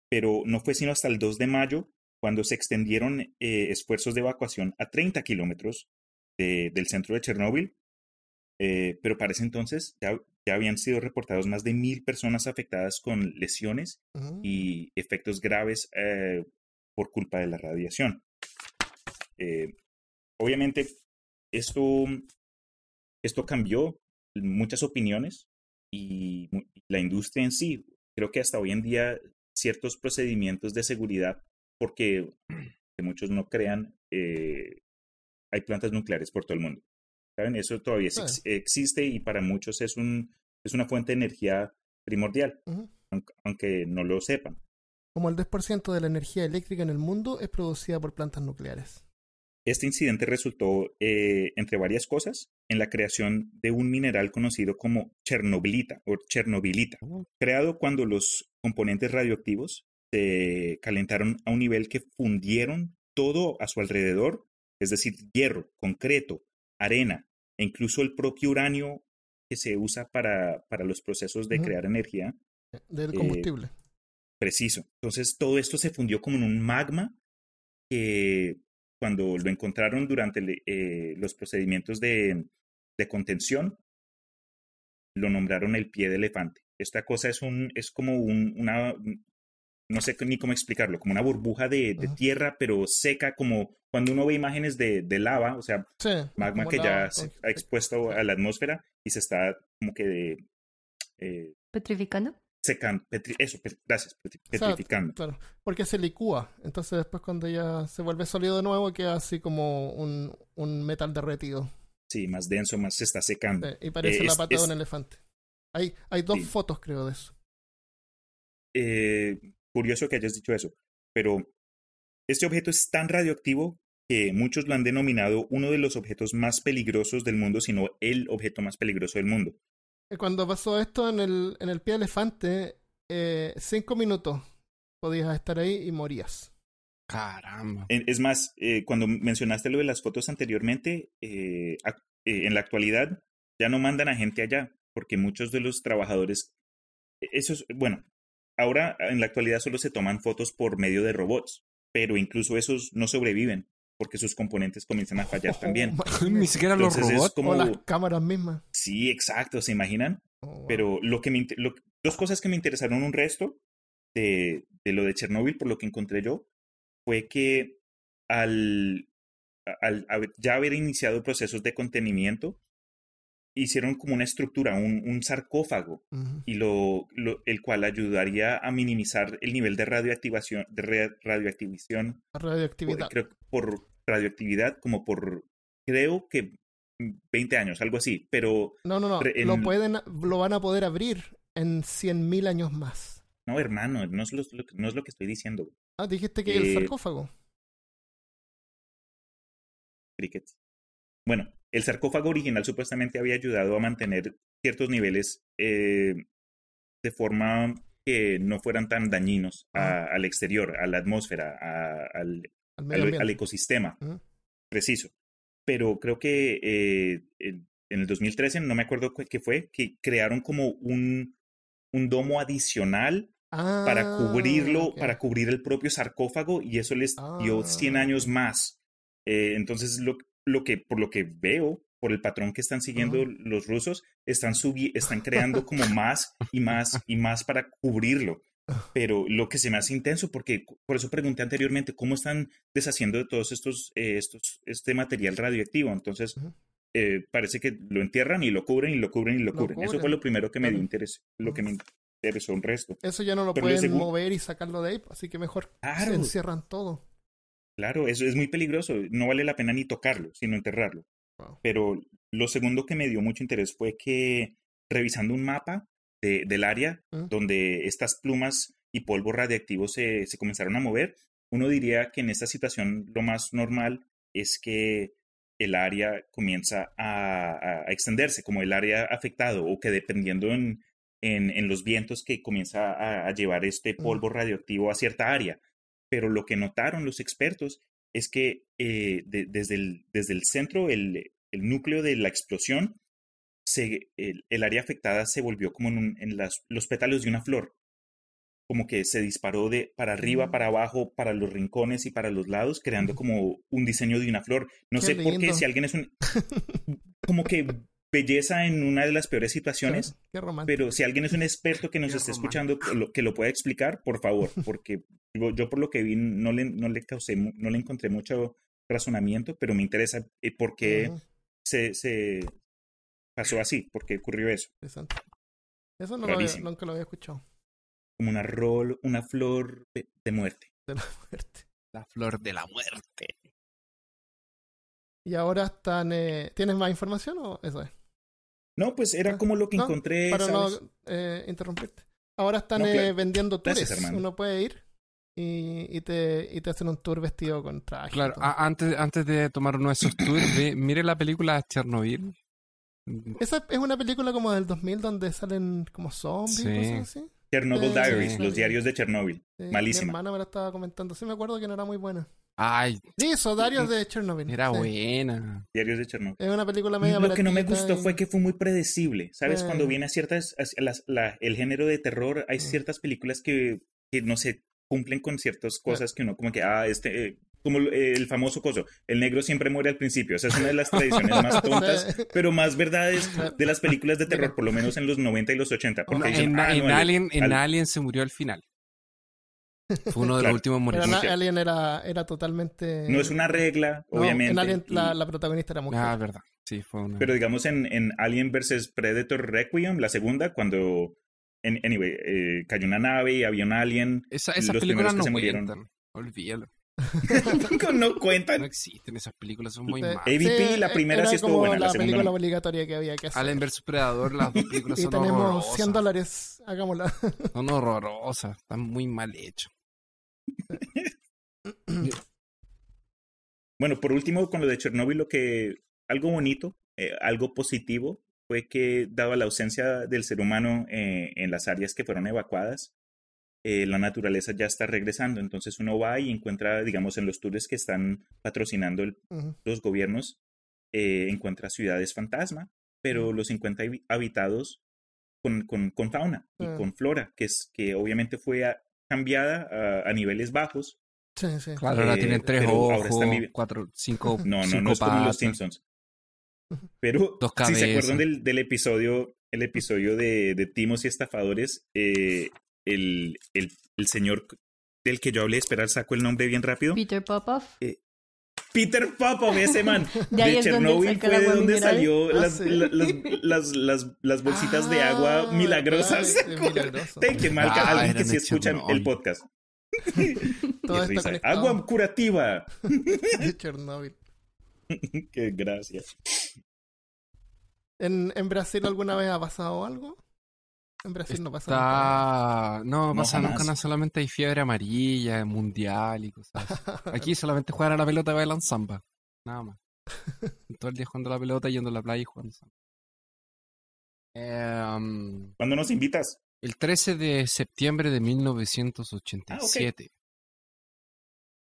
Pero no fue sino hasta el 2 de mayo cuando se extendieron eh, esfuerzos de evacuación a 30 kilómetros de- del centro de Chernóbil. Eh, pero para ese entonces ya, ya habían sido reportados más de mil personas afectadas con lesiones Ujú. y efectos graves eh, por culpa de la radiación. Eh, obviamente, esto, esto cambió muchas opiniones y la industria en sí. Creo que hasta hoy en día ciertos procedimientos de seguridad, porque que muchos no crean, eh, hay plantas nucleares por todo el mundo. ¿Saben? Eso todavía es- existe y para muchos es, un, es una fuente de energía primordial, aunque- aunque no lo sepan. Como el 10% de la energía eléctrica en el mundo es producida por plantas nucleares. Este incidente resultó, eh, entre varias cosas, en la creación de un mineral conocido como chernobylita o chernobylita, creado cuando los componentes radioactivos se calentaron a un nivel que fundieron todo a su alrededor, es decir, hierro, concreto, arena e incluso el propio uranio que se usa para, para los procesos de crear energía Del Eh, combustible. preciso. Entonces todo esto se fundió como en un magma que cuando lo encontraron durante eh, los procedimientos de, de contención, lo nombraron el pie de elefante. Esta cosa es, un, es como un, una, no sé ni cómo explicarlo, como una burbuja de, tierra, pero seca, como cuando uno ve imágenes de, de lava, o sea, Sí. magma que ya se ha expuesto a la atmósfera y se está como que de, eh, ¿Petrificando? secando, petri- eso, gracias, petri- sea, petrificando. Claro, porque se licúa. Entonces después cuando ya se vuelve sólido de nuevo queda así como un, un metal derretido. Sí, más denso, más se está secando. Sí, y parece Eh, la es- pata es- de un elefante. Hay, hay dos Sí. fotos creo de eso. Eh, curioso que hayas dicho eso, pero este objeto es tan radioactivo que muchos lo han denominado uno de los objetos más peligrosos del mundo, sino el objeto más peligroso del mundo. Y Cuando pasó esto en el, en el pie de elefante, eh, cinco minutos podías estar ahí y morías. Caramba. Es más, eh, cuando mencionaste lo de las fotos anteriormente, eh, eh, en la actualidad ya no mandan a gente allá, porque muchos de los trabajadores, e, eso es, bueno, ahora en la actualidad solo se toman fotos por medio de robots, pero incluso esos no sobreviven, porque sus componentes comienzan a fallar también. Ni siquiera los Entonces es robots. como, O las cámaras mismas. sí, exacto, ¿se imaginan? Oh, wow. Pero lo que me, lo- dos cosas que me interesaron un resto de, de lo de Chernóbil, por lo que encontré yo, fue que al, al haber- ya haber iniciado procesos de contenimiento, hicieron como una estructura, un, un sarcófago, y lo, lo- el cual ayudaría a minimizar el nivel de radioactivación, de re- radioactivación, La por- radioactividad. creo por radioactividad, como por, creo que 20 años, algo así, pero No, no, no. Lo, en- pueden, lo van a poder abrir en 100.000 años más. no, hermano, no es lo, no es lo que estoy diciendo. Ah, dijiste que el Eh, sarcófago. crickets. Bueno, el sarcófago original supuestamente había ayudado a mantener ciertos niveles eh, de forma que no fueran tan dañinos a- al exterior, a la atmósfera, a- al, ecosistema. Preciso. Pero creo que eh, en el 2013, no me acuerdo cu- qué fue, que crearon como un, un domo adicional para Ah, cubrirlo, para cubrir el propio sarcófago y eso les dio 100 Ah. años más. Eh, entonces, lo, lo que, por lo que veo, por el patrón que están siguiendo Ujú. los rusos, están, subi están creando (laughs) como más y más y más para cubrirlo. Pero lo que se me hace intenso, porque por eso pregunté anteriormente, ¿cómo están deshaciendo de todos estos, eh, estos este material radioactivo? Entonces, Ujú. eh, parece que lo entierran y lo cubren y lo cubren y lo Lo cubren. Eso fue cubren, lo primero que me dio interés, lo que me interesó un resto. Eso ya no lo Pero lo pueden segu- mover y sacarlo de ahí, así que mejor se Claro. encierran todo. Claro, eso es muy peligroso. No vale la pena ni tocarlo, sino enterrarlo. Wow. Pero lo segundo que me dio mucho interés fue que revisando un mapa de- del área ¿Mm? donde estas plumas y polvo radiactivo se, se comenzaron a mover, uno diría que en esta situación lo más normal es que el área comienza a, a- a extenderse, como el área afectado, o que dependiendo en, en, en los vientos que comienza a, a llevar este polvo radioactivo a cierta área. Pero lo que notaron los expertos es que eh, de- desde, el, desde el centro, el, el núcleo de la explosión, se, el, el área afectada se volvió como en, un- en las, los pétalos de una flor. Como que se disparó de para arriba, Mm. para abajo, para los rincones y para los lados, creando como un diseño de una flor. No Qué sé por qué, si alguien es un. como que belleza en una de las peores situaciones. Qué romántico. Pero si alguien es un experto que nos Qué esté romántico. escuchando, que lo, que lo pueda explicar, por favor, (laughs) porque yo, yo por lo que vi no le, no le causé, no le encontré mucho razonamiento, pero me interesa eh, por qué se, se pasó así, por qué ocurrió eso. interesante. Eso no lo había- nunca lo había escuchado. Como una rol, una flor de, de muerte. (laughs) De la muerte. La flor de la muerte. Y ahora están. eh, ¿Tienes más información o eso es? No, pues era Ah, como lo que no, encontré, Para ¿sabes? no eh, interrumpirte. Ahora están No, eh, vendiendo tours. Gracias. Uno puede ir y, y, te, y te hacen un tour vestido con traje. Claro, antes, antes de tomar uno de esos tours, ve- mire la película Chernobyl. Esa es una película como del 2000 donde salen como zombies y Sí. cosas así. Chernobyl Diaries, sí. los diarios de Chernobyl. Sí, Malísima. Mi hermana me la estaba comentando. Sí, me acuerdo que no era muy buena. Ay, Sí, eso, Darius de Chernobyl. era sí. buena. Diarios de Chernobyl. Es una película media Lo que no me gustó y- fue que fue muy predecible. ¿Sabes? Eh. Cuando viene a ciertas, a las- la- el género de terror, hay ciertas películas que, que no se cumplen con ciertas cosas que uno como que, ah, este, eh, como eh, el famoso coso, el negro siempre muere al principio. Esa es una de las tradiciones más (laughs) tontas, pero más verdades de las películas de terror, por lo menos en los 90 y los 80. Porque No, dicen, En, "Ah, en no, el- Alien, en al- Alien se murió al final. Fue uno de Claro. los últimos Pero morir. na- Alien era, era totalmente. No es una regla, No, obviamente. En Alien y- la, la protagonista era mujer. Ah, verdad. Sí, fue una. Pero digamos en, en Alien vs Predator Requiem, la segunda, cuando en, anyway, eh, cayó una nave y había un alien, Esa- esas los películas primeros que no se murieron. Olvídalo. No No cuentan. existen esas películas, son muy Sí. malas. AVP, la primera era sí estuvo buena, la la segunda película no. obligatoria que había que hacer. Alien vs Predador, las dos películas (laughs) y son tenemos horrorosas. 100 dólares, hagámosla. (laughs) Son horrorosas, están muy mal hechas. (laughs) Bueno, por último, con lo de Chernobyl, lo que algo bonito, eh, algo positivo, fue que dado la ausencia del ser humano eh, en las áreas que fueron evacuadas, eh, la naturaleza ya está regresando. Entonces uno va y encuentra, digamos, en los tours que están patrocinando el- Ujú. los gobiernos, eh, encuentra ciudades fantasma, pero los encuentra habi- habitados con, con, con fauna y con flora, que, es, que obviamente fue a- cambiada a, a niveles bajos. Sí, sí. Claro, ahora Eh, tienen tres pero ahora ojos, están cuatro, cinco, (laughs) No, no, cinco no es como los. Simpsons. Pero si se acuerdan del, del episodio, el episodio de, de Timos y Estafadores, eh, el, el, el señor del que yo hablé, esperar, saco el nombre bien rápido. Peter Popoff. Peter Popov, ese man. (laughs) De Chernobyl fue de donde mineral. salió Ah, las, sí. las, las, las, las bolsitas de agua Ah, milagrosas. Thank you, Malca. Ah, Alguien que sí escuchan Chernobyl. el podcast. (laughs) Todo conectado Agua curativa. de (laughs) Chernobyl. Qué gracia. ¿En, ¿En Brasil alguna vez ha pasado algo? En Brasil no pasa nada. No, No, pasa nunca solamente hay fiebre amarilla, mundial y cosas así. (laughs) Aquí solamente juegan a la pelota y bailan samba. Nada más. Todo el día jugando a la pelota, yendo a la playa y jugando samba. Eh, um, ¿Cuándo nos invitas? el 13 de septiembre de 1987,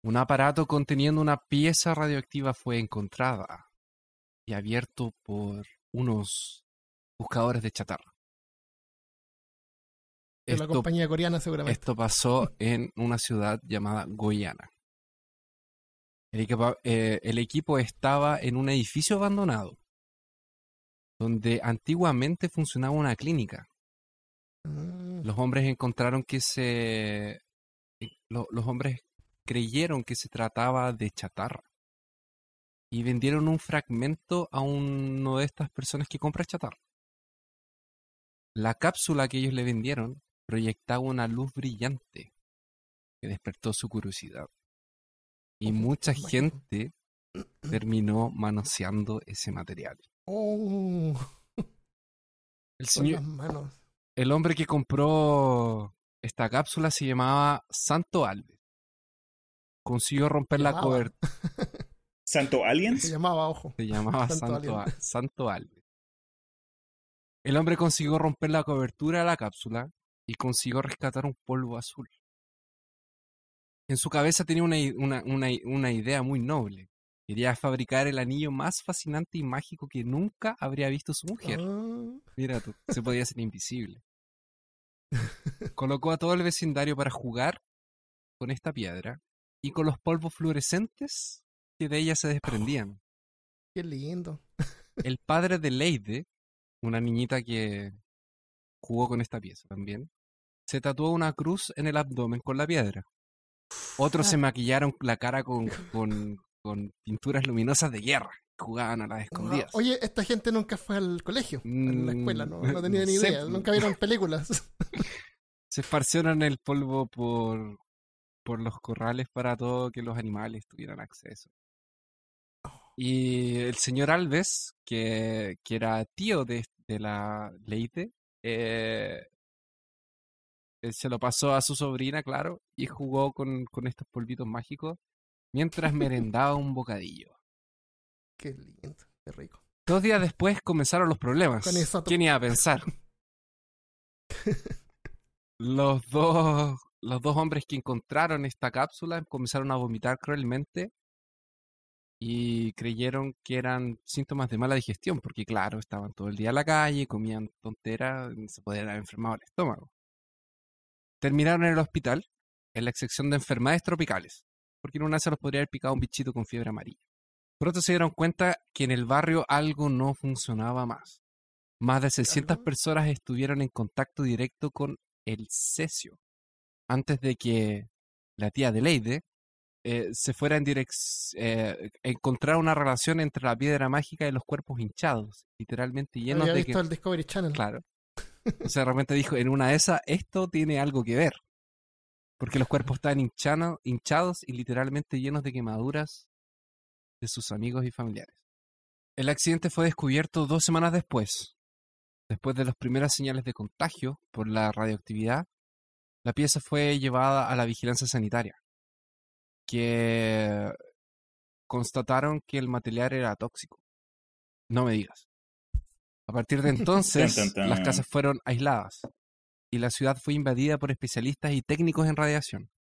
un aparato conteniendo una pieza radioactiva fue encontrada y abierto por unos buscadores de chatarra. De la Esto compañía coreana seguramente. esto pasó en una ciudad llamada. El equipo, eh, el equipo estaba en un edificio abandonado, donde antiguamente funcionaba una clínica. Mm, Los hombres encontraron que se... lo- los hombres creyeron que se trataba de chatarra. Y vendieron un fragmento a uno de estas personas que compra chatarra. La cápsula que ellos le vendieron proyectaba una luz brillante que despertó su curiosidad. Y Oh, mucha gente terminó manoseando ese material. Oh, El, señor, manos. el hombre que compró esta cápsula se llamaba Santo Alves. Consiguió romper la cobertura. ¿Santo Se Aliens? llamaba Ojo. Se llamaba Santo Santo, Santo Alves. El hombre consiguió romper la cobertura de la cápsula y consiguió rescatar un polvo azul. En su cabeza tenía una, una, una una idea muy noble. Quería fabricar el anillo más fascinante y mágico que nunca habría visto su mujer. Ah, Mira tú, se podía ser invisible. (laughs) Colocó a todo el vecindario para jugar con esta piedra y con los polvos fluorescentes que de ella se desprendían. qué lindo. El padre de Leide, una niñita que jugó con esta pieza también, se tatuó una cruz en el abdomen con la piedra. Otros se maquillaron la cara con, (laughs) con, con pinturas luminosas de guerra. Jugaban a las escondidas. Oye, esta gente nunca fue al colegio, a la escuela, no, no tenía Mm, (laughs) ni idea, nunca vieron películas. (laughs) se esparcieron el polvo por, por los corrales para todo que los animales tuvieran acceso. Y el señor Alves, que, que era tío de, de la Leite, eh, se lo pasó a su sobrina, claro, y jugó con, con estos polvitos mágicos mientras (laughs) merendaba un bocadillo. qué lindo, qué rico. Dos días después comenzaron los problemas. Con eso- ¿Quién iba a pensar? (laughs) los dos, los dos hombres que encontraron esta cápsula comenzaron a vomitar cruelmente y creyeron que eran síntomas de mala digestión, porque claro, estaban todo el día en la calle, comían tonteras, se podían haber enfermado el estómago. Terminaron en el hospital, en la sección de enfermedades tropicales, porque en una se los podría haber picado un bichito con fiebre amarilla. Pronto se dieron cuenta que en el barrio algo no funcionaba más. Más de 600 Claro. personas estuvieron en contacto directo con el cesio antes de que la tía de Leide, eh, se fuera en dirección, eh, encontrar una relación entre la piedra mágica y los cuerpos hinchados, literalmente llenos Había de visto que... el Discovery Channel. Claro. O sea, realmente dijo, en una de esas, esto tiene algo que ver. Porque los cuerpos estaban hinchano- hinchados y literalmente llenos de quemaduras de sus amigos y familiares. El accidente fue descubierto dos semanas después. Después de las primeras señales de contagio por la radioactividad, la pieza fue llevada a la vigilancia sanitaria, que constataron que el material era tóxico. No me digas. A partir de (laughs) entonces, Tan, tan, las casas fueron aisladas y la ciudad fue invadida por especialistas y técnicos en radiación.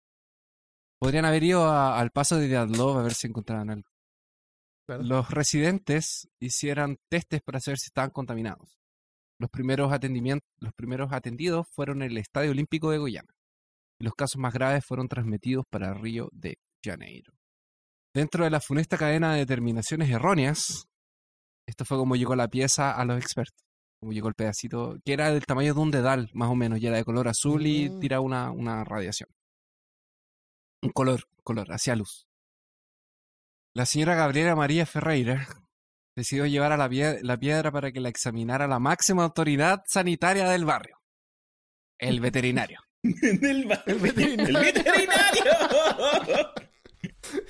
Podrían haber ido a- al paso de Diatlov a ver si encontraban algo. Claro. Los residentes hicieron testes para saber si estaban contaminados. Los primeros, atendimientos, los primeros atendidos fueron en el Estadio Olímpico de Goiânia. Y los casos más graves fueron transmitidos para Río de Janeiro. Dentro de la funesta cadena de determinaciones erróneas, esto fue como llegó la pieza a los expertos. Como llegó el pedacito, que era del tamaño de un dedal, más o menos, y era de color azul y Mm. tira una, una radiación. Un color, color, hacia luz. La señora Gabriela María Ferreira decidió llevar a la, pie- la piedra para que la examinara la máxima autoridad sanitaria del barrio, el veterinario. (laughs) el, veterinario. ¡El veterinario! (laughs)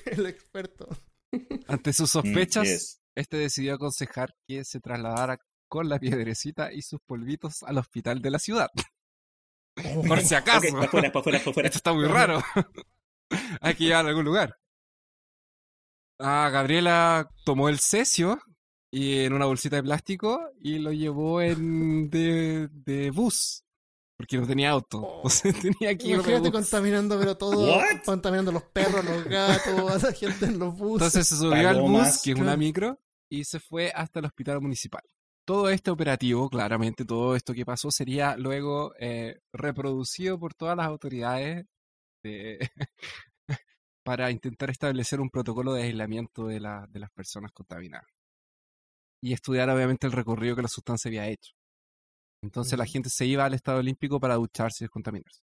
El experto. Ante sus sospechas, Mm, yes. Este decidió aconsejar que se trasladara con la piedrecita y sus polvitos al hospital de la ciudad. (laughs) Por si acaso. Para para para. (laughs) Esto está muy raro. (laughs) Hay que llevarlo a algún lugar. Ah, Gabriela tomó el cesio y en una bolsita de plástico y lo llevó en de, de bus. Porque no tenía auto. (laughs) O sea, tenía que Imagínate contaminando, pero todo. What? Contaminando los perros, los gatos, a la gente en los buses. Entonces se subió al bus, que es una micro, y se fue hasta el hospital municipal. Todo este operativo, claramente, todo esto que pasó sería luego eh, reproducido por todas las autoridades de- (laughs) para intentar establecer un protocolo de aislamiento de, la- de las personas contaminadas. Y estudiar, obviamente, el recorrido que la sustancia había hecho. Entonces la gente se iba al estado olímpico para ducharse y descontaminarse.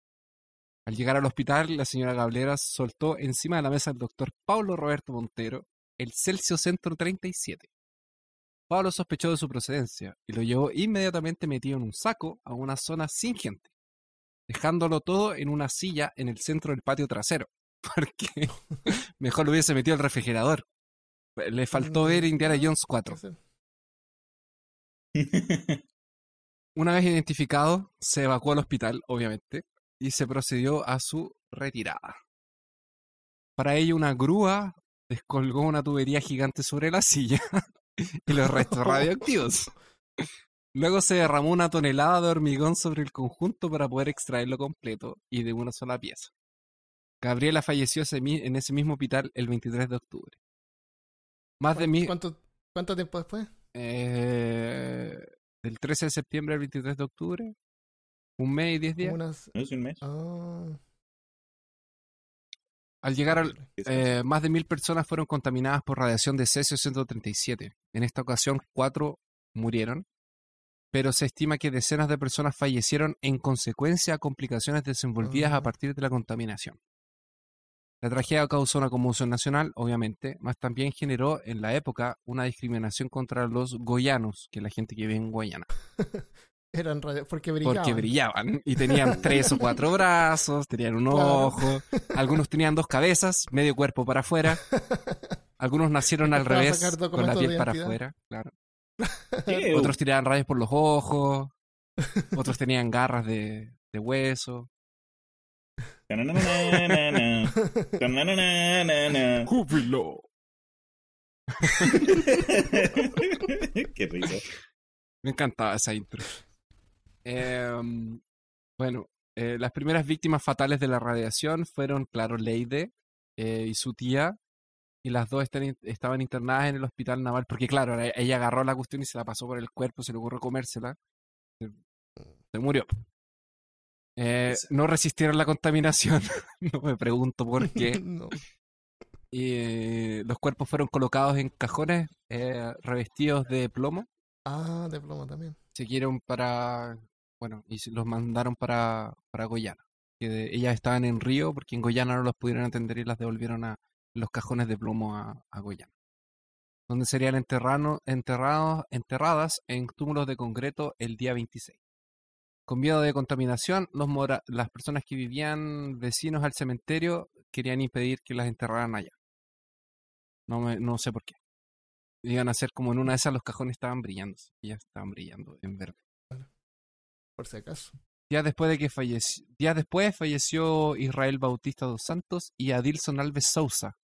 Al llegar al hospital, la señora Gablera soltó encima de la mesa del doctor Pablo Roberto Montero el Celsius Centro 37. Pablo sospechó de su procedencia y lo llevó inmediatamente metido en un saco a una zona sin gente, dejándolo todo en una silla en el centro del patio trasero, (laughs) porque mejor lo hubiese metido al refrigerador. Le faltó ver Indiana Jones 4. (laughs) Una vez identificado, se evacuó al hospital, obviamente, y se procedió a su retirada. Para ello, una grúa descolgó una tubería gigante sobre la (laughs) silla y los restos radioactivos. Luego se derramó una tonelada de hormigón sobre el conjunto para poder extraerlo completo y de una sola pieza. Gabriela falleció en ese mismo hospital el 23 de octubre. Más de mil... ¿Cuánto, ¿Cuánto tiempo después? Eh, del 13 de septiembre al 23 de octubre. Un mes y diez días. Como unas- ¿No es un mes? Ah, Al llegar al, ¿Qué es eh, más de mil personas fueron contaminadas por radiación de cesio 137. En esta ocasión, cuatro murieron, pero se estima que decenas de personas fallecieron en consecuencia a complicaciones desenvolvidas a Ah. partir de la contaminación. La tragedia causó una conmoción nacional, obviamente, mas también generó en la época una discriminación contra los goyanos, que es la gente que vive en Guayana. (laughs) eran radio... porque brillaban. Porque brillaban y tenían (laughs) tres o cuatro brazos, tenían un Claro. ojo, algunos tenían dos cabezas, medio cuerpo para afuera, algunos nacieron (laughs) al revés, con la piel para afuera, claro. Otros tiraban rayos por los ojos, otros tenían garras de, de hueso. ¡Júbilo! (laughs) Qué risa. Me encantaba esa intro. Em, bueno, eh, las primeras víctimas fatales de la radiación fueron, claro, Leide eh, y su tía. Y las dos estaban internadas en el hospital naval. Porque, claro, ella agarró la cuestión y se la pasó por el cuerpo, se le ocurrió comérsela. Se, se murió. Eh, no resistieron la contaminación. (laughs) no me pregunto por qué. (laughs) no. Y eh, los cuerpos fueron colocados en cajones eh, revestidos de plomo. Ah, de plomo también. siguieron para, bueno, y los mandaron para, para Goyana. que ellas estaban en Río porque en Goyana no los pudieron atender y las devolvieron a los cajones de plomo a, a Goyana, donde serían enterrados, enterradas en túmulos de concreto el día 26. Con miedo de contaminación, los mora- las personas que vivían vecinos al cementerio querían impedir que las enterraran allá. No, me- no sé por qué. Iban a ser como en una de esas los cajones estaban brillando. Ya estaban brillando en verde. Por si acaso. Días después de que falleció, días después falleció Israel Bautista dos Santos y Adilson Alves Sousa,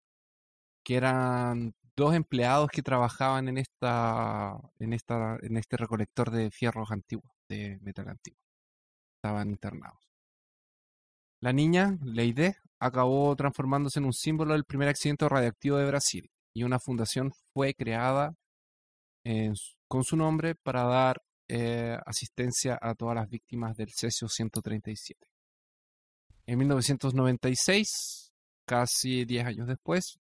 que eran dos empleados que trabajaban en esta, en esta, en este recolector de fierros antiguos, de metal antiguo. Estaban internados. La niña, Leide, acabó transformándose en un símbolo del primer accidente radioactivo de Brasil y una fundación fue creada con su nombre para dar eh, asistencia a todas las víctimas del cesio 137. En 1996, casi 10 años después,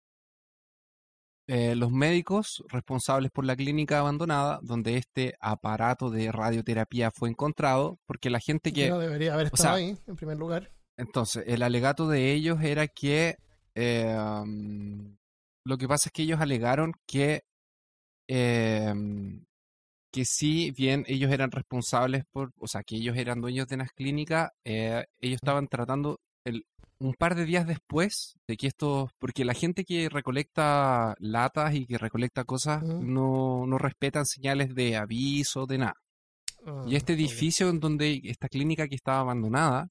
eh, los médicos responsables por la clínica abandonada, donde este aparato de radioterapia fue encontrado, porque la gente que... No debería haber o estado sea, ahí, en primer lugar. Entonces, el alegato de ellos era que eh, um, lo que pasa es que ellos alegaron que eh, que si bien ellos eran responsables por, o sea, que ellos eran dueños de las clínicas, eh, ellos estaban tratando el, un par de días después de que estos, porque la gente que recolecta latas y que recolecta cosas no, no respetan señales de aviso, de nada. Ah, Y este ok. edificio en donde esta clínica que estaba abandonada,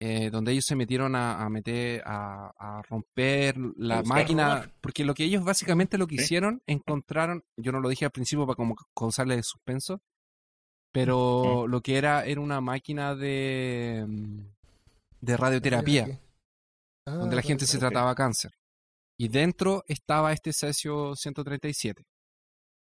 eh, donde ellos se metieron a, a meter, a, a romper la máquina, porque lo que ellos básicamente lo que hicieron, encontraron, yo no lo dije al principio para como causarle de suspenso, pero lo que era era una máquina de, mm, de radioterapia, Aquí. Ah, donde la gente se trataba cáncer. Y dentro estaba este cesio 137.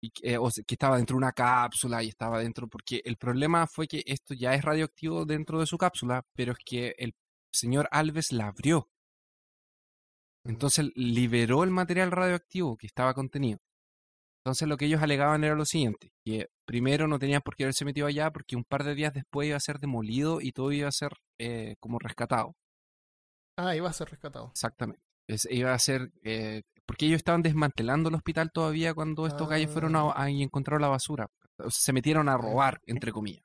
Y eh, o sea, que estaba dentro de una cápsula y estaba dentro, porque el problema fue que esto ya es radioactivo dentro de su cápsula, pero es que el señor Alves la abrió. Entonces liberó el material radioactivo que estaba contenido. Entonces lo que ellos alegaban era lo siguiente, que primero no tenían por qué haberse metido allá porque un par de días después iba a ser demolido y todo iba a ser eh, como rescatado. Ah, iba a ser rescatado. Exactamente. Es- iba a ser. eh, porque ellos estaban desmantelando el hospital todavía cuando estos gallos fueron a, a- y encontraron la basura. O sea, se metieron a robar, entre comillas.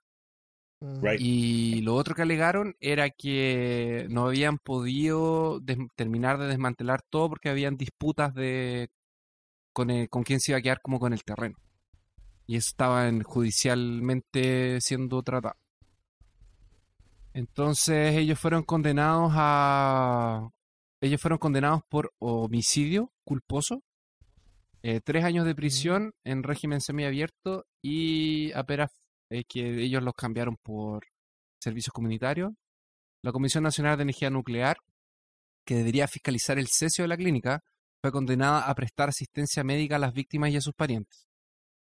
Right. Y lo otro que alegaron era que no habían podido terminar de desmantelar todo porque habían disputas de con, el- con quién se iba a quedar como con el terreno. Y eso estaba en- judicialmente siendo tratado. Entonces ellos fueron condenados a... Ellos fueron condenados por homicidio culposo, eh, tres años de prisión en régimen semiabierto y apenas eh, que ellos los cambiaron por servicios comunitarios. La Comisión Nacional de Energía Nuclear, que debería fiscalizar el cesio de la clínica, fue condenada a prestar asistencia médica a las víctimas y a sus parientes.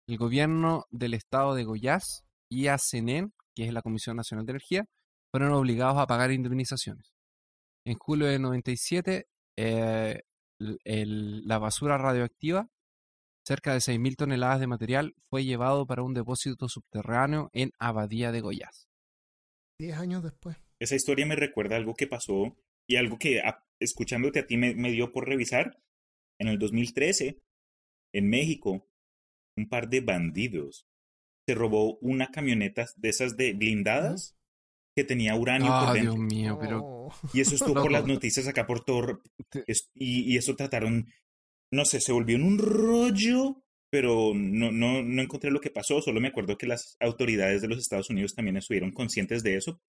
El gobierno del estado de Goiás y ACNEN, que es la Comisión Nacional de Energía, fueron obligados a pagar indemnizaciones. En julio de 97, eh, el- el- la basura radioactiva, cerca de 6.000 toneladas de material, fue llevado para un depósito subterráneo en Abadía de Goiás. Diez años después. Esa historia me recuerda algo que pasó y algo que a- escuchándote a ti me, me dio por revisar. En el 2013, en México, un par de bandidos se robó una camioneta de esas de blindadas que tenía uranio Ah, por Dios dentro. mío, pero. Y eso estuvo por las noticias acá por es- y, y eso trataron, no sé, se volvió en un rollo, pero no, no, no encontré lo que pasó. Solo me acuerdo que las autoridades de los Estados Unidos también estuvieron conscientes de eso.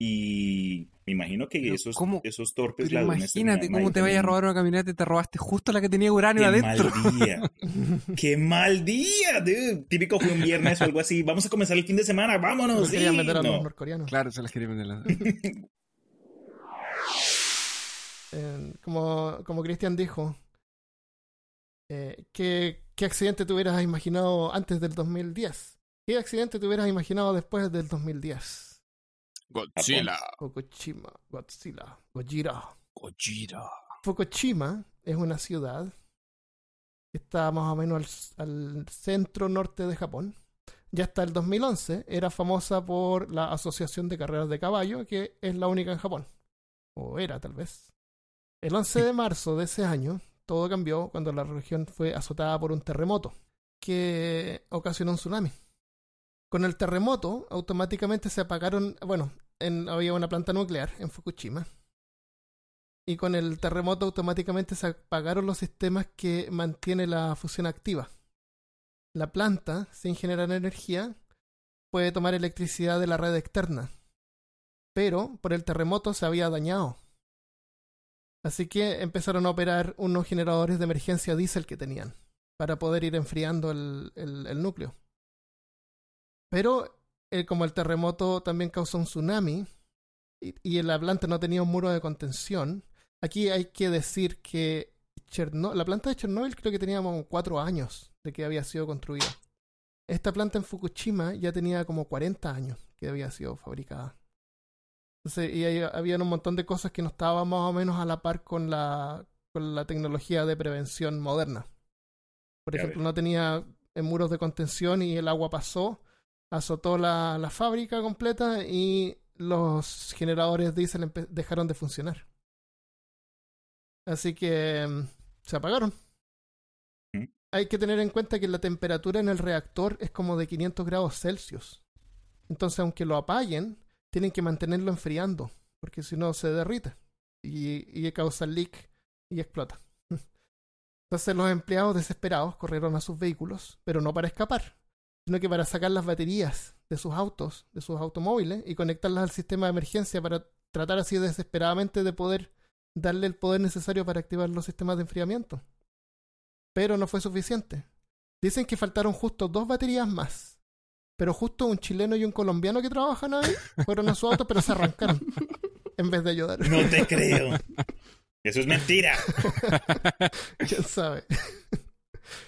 Y me imagino que esos, ¿cómo? esos torpes Pero ladrones imagínate cómo te vayas a robar una camioneta y te robaste justo la que tenía uranio ¡Qué adentro. mal día! (laughs) ¡Qué mal día! dude! Típico fue un viernes o algo así. Vamos a comenzar el fin de semana, vámonos. No querían meter a los No. norcoreanos. Claro, se las quería vender. las- Eh, como, como Cristian dijo, eh, ¿qué, ¿qué accidente te hubieras imaginado antes del 2010? ¿Qué accidente te hubieras imaginado después del 2010? Godzilla. Fukushima, Godzilla, Gojira. Gojira. Fukushima es una ciudad que está más o menos al, al centro norte de Japón. Ya hasta el 2011 era famosa por la Asociación de Carreras de Caballo, que es la única en Japón. o era tal vez. El 11 de marzo de ese año, todo cambió cuando la región fue azotada por un terremoto que ocasionó un tsunami. Con el terremoto, automáticamente se apagaron, bueno, había una planta nuclear en Fukushima. Y con el terremoto automáticamente se apagaron los sistemas que mantienen la fusión activa. La planta, sin generar energía, puede tomar electricidad de la red externa. Pero por el terremoto se había dañado. Así que empezaron a operar unos generadores de emergencia diésel que tenían para poder ir enfriando el, núcleo. Pero eh, como el terremoto también causó un tsunami y, y, la planta no tenía un muro de contención, aquí hay que decir que la planta de Chernobyl creo que tenía como cuatro años de que había sido construida. Esta planta en Fukushima ya tenía como 40 años que había sido fabricada. Entonces, y había un montón de cosas que no estaban más o menos a la par con la, con la tecnología de prevención moderna. Por ejemplo, no tenía muros de contención y el agua pasó, azotó la, la fábrica completa y los generadores diésel dejaron de funcionar. Así que mm, se apagaron hay que tener en cuenta que la temperatura en el reactor es como de 500 grados Celsius. Entonces, aunque lo apaguen, tienen que mantenerlo enfriando, porque si no se derrite y, y causa leak y explota. (laughs) Entonces los empleados desesperados corrieron a sus vehículos, pero no para escapar, sino que para sacar las baterías de sus autos, de sus automóviles, y conectarlas al sistema de emergencia para tratar así desesperadamente de poder darle el poder necesario para activar los sistemas de enfriamiento pero no fue suficiente. Dicen que faltaron justo dos baterías más. Pero justo un chileno y un colombiano que trabajan ahí fueron a su auto, pero se arrancaron en vez de ayudar. No te creo. Eso es mentira. (laughs) ¿Quién sabe?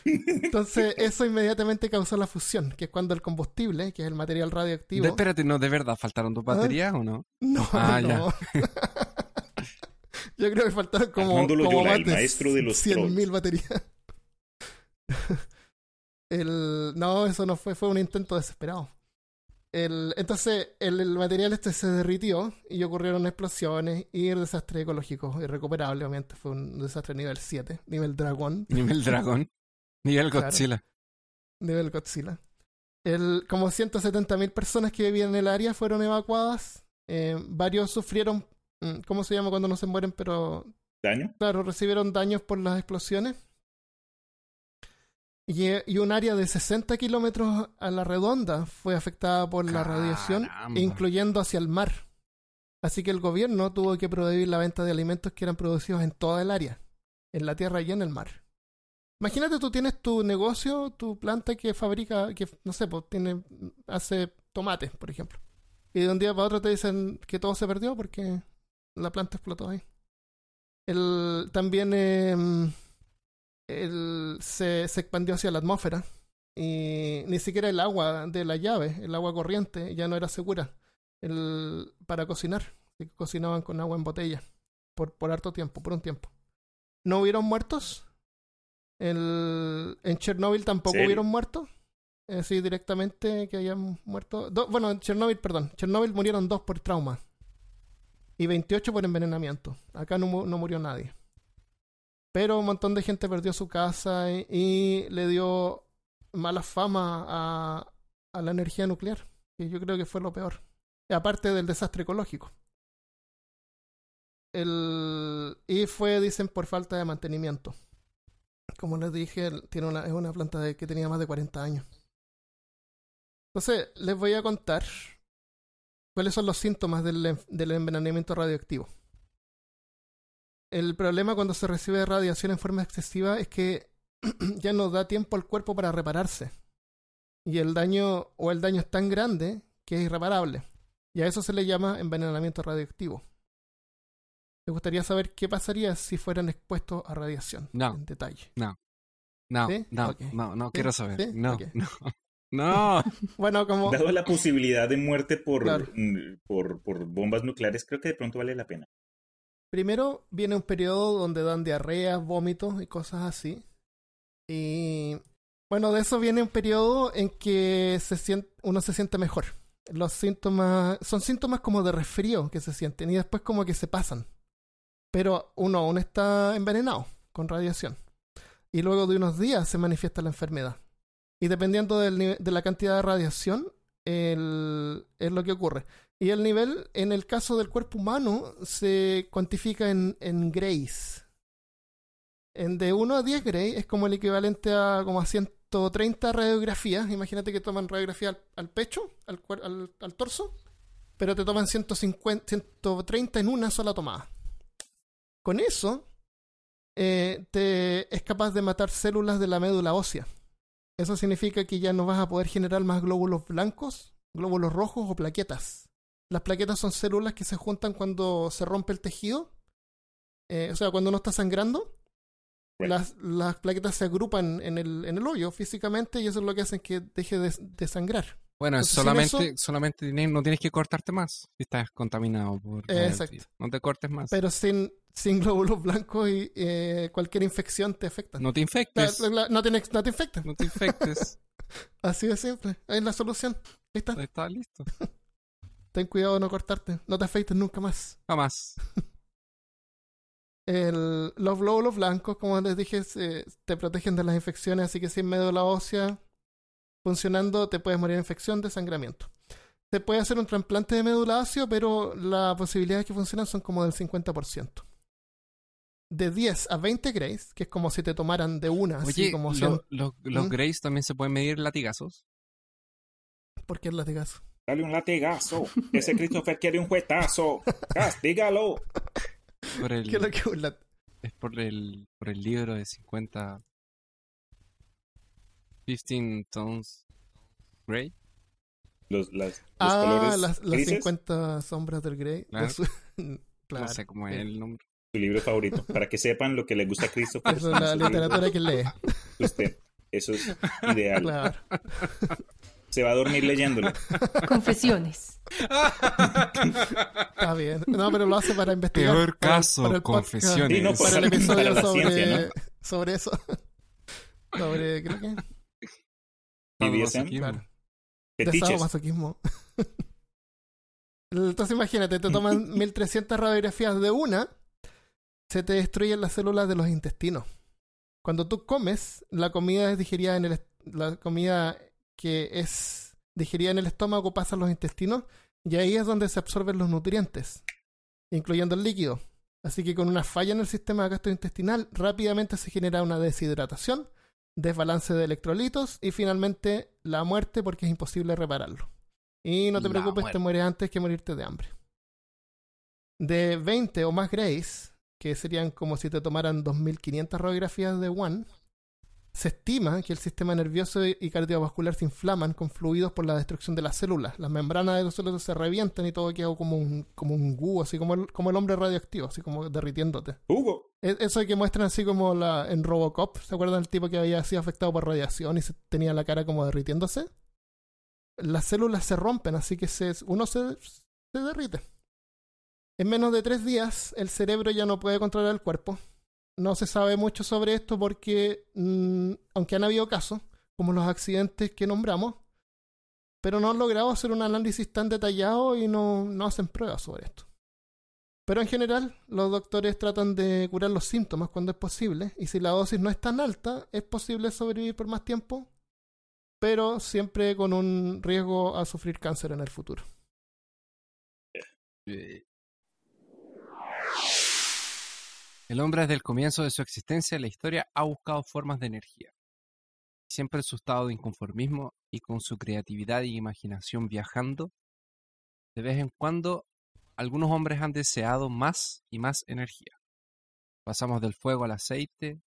Entonces, eso inmediatamente causó la fusión, que es cuando el combustible, que es el material radioactivo. espérate, ¿no de verdad faltaron dos ¿Ah? baterías o no? No, ah, no. (laughs) Yo creo que faltaron como, como el maestro de los 100.000 baterías. (laughs) el, no, eso no fue, fue un intento desesperado. El, entonces el, material este se derritió y ocurrieron explosiones y el desastre ecológico irrecuperable, obviamente fue un desastre nivel 7, nivel dragón. Nivel dragón. Nivel Godzilla. nivel Godzilla. El, como 170.000 personas que vivían en el área fueron evacuadas. Eh, varios sufrieron, mm, ¿cómo se llama cuando no se mueren? Pero... ¿Daño? Claro, recibieron daños por las explosiones. Y, un área de 60 kilómetros a la redonda fue afectada por la radiación, incluyendo hacia el mar. Así que el gobierno tuvo que prohibir la venta de alimentos que eran producidos en toda el área, en la tierra y en el mar. Imagínate, tú tienes tu negocio, tu planta que fabrica, que no sé, pues tiene, hace tomates, por ejemplo. Y de un día para otro te dicen que todo se perdió porque la planta explotó ahí. El, también eh, se, expandió hacia la atmósfera y ni siquiera el agua de la llave, el agua corriente, ya no era segura el, para cocinar. Cocinaban con agua en botella por, por harto tiempo, por un tiempo. ¿No hubieron muertos? El, en Chernobyl tampoco hubieron muertos. sí, directamente que hayan muerto. bueno, en Chernobyl, perdón. Chernobyl murieron dos por trauma y 28 por envenenamiento. Acá no, no murió nadie. Pero un montón de gente perdió su casa y, le dio mala fama a, a, la energía nuclear, que yo creo que fue lo peor. Aparte del desastre ecológico. El, y fue, dicen, por falta de mantenimiento. Como les dije, tiene una, es una planta de, que tenía más de 40 años. Entonces, les voy a contar cuáles son los síntomas del, del envenenamiento radioactivo el problema cuando se recibe radiación en forma excesiva es que (clears throat) ya no da tiempo al cuerpo para repararse. Y el daño o el daño es tan grande que es irreparable. Y a eso se le llama envenenamiento radioactivo. Me gustaría saber qué pasaría si fueran expuestos a radiación no, en detalle. No. No, no, no, no, quiero saber. No, no. (laughs) No. (laughs) bueno, como. Dado la posibilidad de muerte por, por, por bombas nucleares, creo que de pronto vale la pena. Primero viene un periodo donde dan diarreas, vómitos y cosas así. Y bueno, de eso viene un periodo en que se siente, uno se siente mejor. Los síntomas son síntomas como de resfrío que se sienten y después como que se pasan. Pero uno aún está envenenado con radiación. Y luego de unos días se manifiesta la enfermedad. Y dependiendo del de la cantidad de radiación, es lo que ocurre. Y el nivel, en el caso del cuerpo humano, se cuantifica en, grays. En de 1 a 10 gray es como el equivalente a como a 130 radiografías. Imagínate que toman radiografía al, pecho, al, al torso, pero te toman 150, 130 en una sola tomada. Con eso, eh, te, es capaz de matar células de la médula ósea. Eso significa que ya no vas a poder generar más glóbulos blancos, glóbulos rojos o plaquetas. Las plaquetas son células que se juntan cuando se rompe el tejido. Eh, o sea, cuando uno está sangrando, las, las plaquetas se agrupan en el, en el hoyo físicamente y eso es lo que hace que deje de, de sangrar. Bueno, Entonces, solamente, eso- solamente no tienes que cortarte más si estás contaminado por exacto. No te cortes más. Pero sin, sin glóbulos blancos y eh, cualquier infección te afecta. no te La- infectes. la- la- no, te, no te infecta. No te infectes. (laughs) Así de simple. Es la solución. Ahí está. Ahí está listo. (laughs) Ten cuidado de no cortarte. No te afeites nunca más. Jamás. (laughs) El- los glóbulos blancos, como les dije, se- te protegen de las infecciones, así que sin médula ósea funcionando, te puedes morir de infección, de sangramiento. Se puede hacer un trasplante de médula ósea, pero las posibilidades que funcionan son como del 50%. De 10 a 20 grays, que es como si te tomaran de una, así Oye, como lo- 100. lo- los ¿Mm? Grays también se pueden medir latigazos. ¿Por qué el latigazo? Dale un latigazo. Ese Christopher quiere un juetazo. Castígalo. Por el, (laughs) ¿Qué es lo que un lat- Es por el, por el libro de 50. 15 Tones Gray. Los, las, los Ah, colores las, las grises, 50 sombras del Grey. Claro. Los- claro. (laughs) No sé cómo es el nombre. su libro favorito. Para que sepan lo que le gusta a Christopher. (laughs) Eso es la Su libro. literatura que lee. Usted. Eso es ideal. Claro. Se va a dormir leyéndolo. Confesiones. (laughs) Está bien. No, pero lo hace para investigar. Peor para- caso, para el podcast, confesiones. Sí, no, Para el Para episodio la sobre, ciencia, ¿no? sobre eso. Sobre, creo que. BDSM. Claro. Sadomasoquismo. (laughs) Entonces imagínate, te toman (laughs) 1300 radiografías de una, se te destruyen las células de los intestinos. Cuando tú comes, la comida es digerida en el la comida que es digerida en el estómago pasa a los intestinos y ahí es donde se absorben los nutrientes, incluyendo el líquido. Así que con una falla en el sistema gastrointestinal rápidamente se genera una deshidratación, desbalance de electrolitos y finalmente la muerte porque es imposible repararlo. Y no te La preocupes, muerte. te mueres antes que morirte de hambre. De 20 o más grays, que serían como si te tomaran 2500 radiografías de One, se estima que el sistema nervioso y cardiovascular se inflaman con fluidos por la destrucción de las células. Las membranas de los células se revientan y todo queda como un, como un así como el, como el hombre radioactivo, así como derritiéndote. Hugo. E- Eso que muestran así como la, en Robocop, ¿se acuerdan del tipo que había sido afectado por radiación y se, tenía la cara como derritiéndose? Las células se rompen, así que se, uno se, se derrite. En menos de tres días, el cerebro ya no puede controlar el cuerpo. No se sabe mucho sobre esto porque, mm, aunque han habido casos, como los accidentes que nombramos, pero no han logrado hacer un análisis tan detallado y no, no hacen pruebas sobre esto. Pero en general, los doctores tratan de curar los síntomas cuando es posible, y si la dosis no es tan alta, es posible sobrevivir por más tiempo, pero siempre con un riesgo a sufrir cáncer en el futuro. Eh, El hombre desde el comienzo de su existencia en la historia ha buscado formas de energía. Siempre en su estado de inconformismo y con su creatividad y imaginación viajando, de vez en cuando algunos hombres han deseado más y más energía. Pasamos del fuego al aceite,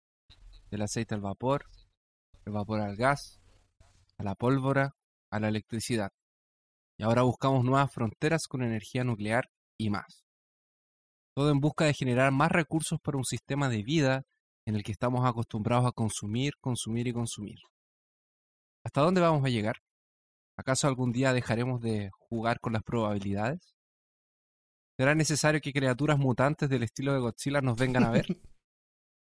del aceite al vapor, del vapor al gas, a la pólvora, a la electricidad. Y ahora buscamos nuevas fronteras con energía nuclear y más. Todo en busca de generar más recursos para un sistema de vida en el que estamos acostumbrados a consumir, consumir y consumir. ¿Hasta dónde vamos a llegar? ¿Acaso algún día dejaremos de jugar con las probabilidades? ¿Será necesario que criaturas mutantes del estilo de Godzilla nos vengan a ver? (laughs)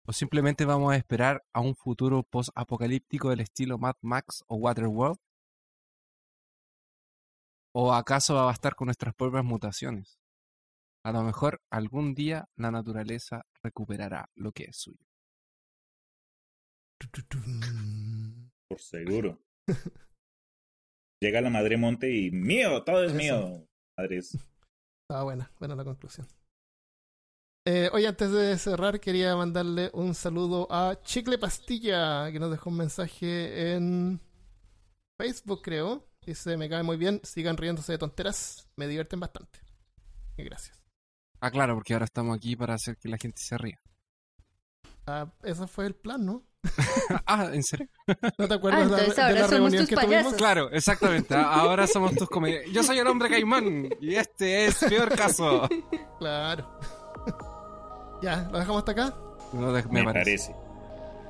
¿O simplemente vamos a esperar a un futuro post-apocalíptico del estilo Mad Max o Waterworld? ¿O acaso va a bastar con nuestras propias mutaciones? A lo mejor algún día la naturaleza recuperará lo que es suyo. Por seguro. Llega la madre monte y mío, todo es Eso. mío. Madres. Estaba buena, buena la conclusión. Eh, hoy antes de cerrar quería mandarle un saludo a Chicle Pastilla, que nos dejó un mensaje en Facebook, creo. Dice, me cae muy bien, sigan riéndose de tonteras, me divierten bastante. Y gracias. Ah, claro, porque ahora estamos aquí para hacer que la gente se ría. Ah, ese fue el plan, ¿no? (laughs) ah, ¿en serio? ¿No te acuerdas Ah, de la- entonces de, ahora la somos reunión tus que payasos. tuvimos? Claro, exactamente. A- Ahora somos tus comediantes. (laughs) Yo soy el hombre caimán y este es peor caso. (laughs) Claro. ya, ¿lo dejamos hasta acá? No, de- me Me parece. parece.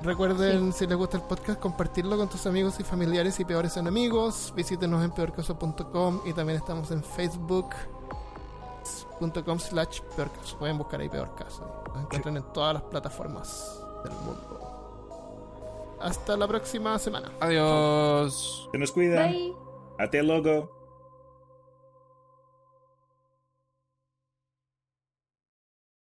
Recuerden, si les gusta el podcast, compartirlo con tus amigos y familiares y peores enemigos. Visítenos en peorcaso.com y también estamos en facebook.com slash peorcaso. Pueden buscar ahí peor caso. Nos encuentran en todas las plataformas del mundo. Hasta la próxima semana. Adiós. Se nos cuidan. Bye. Ate logo.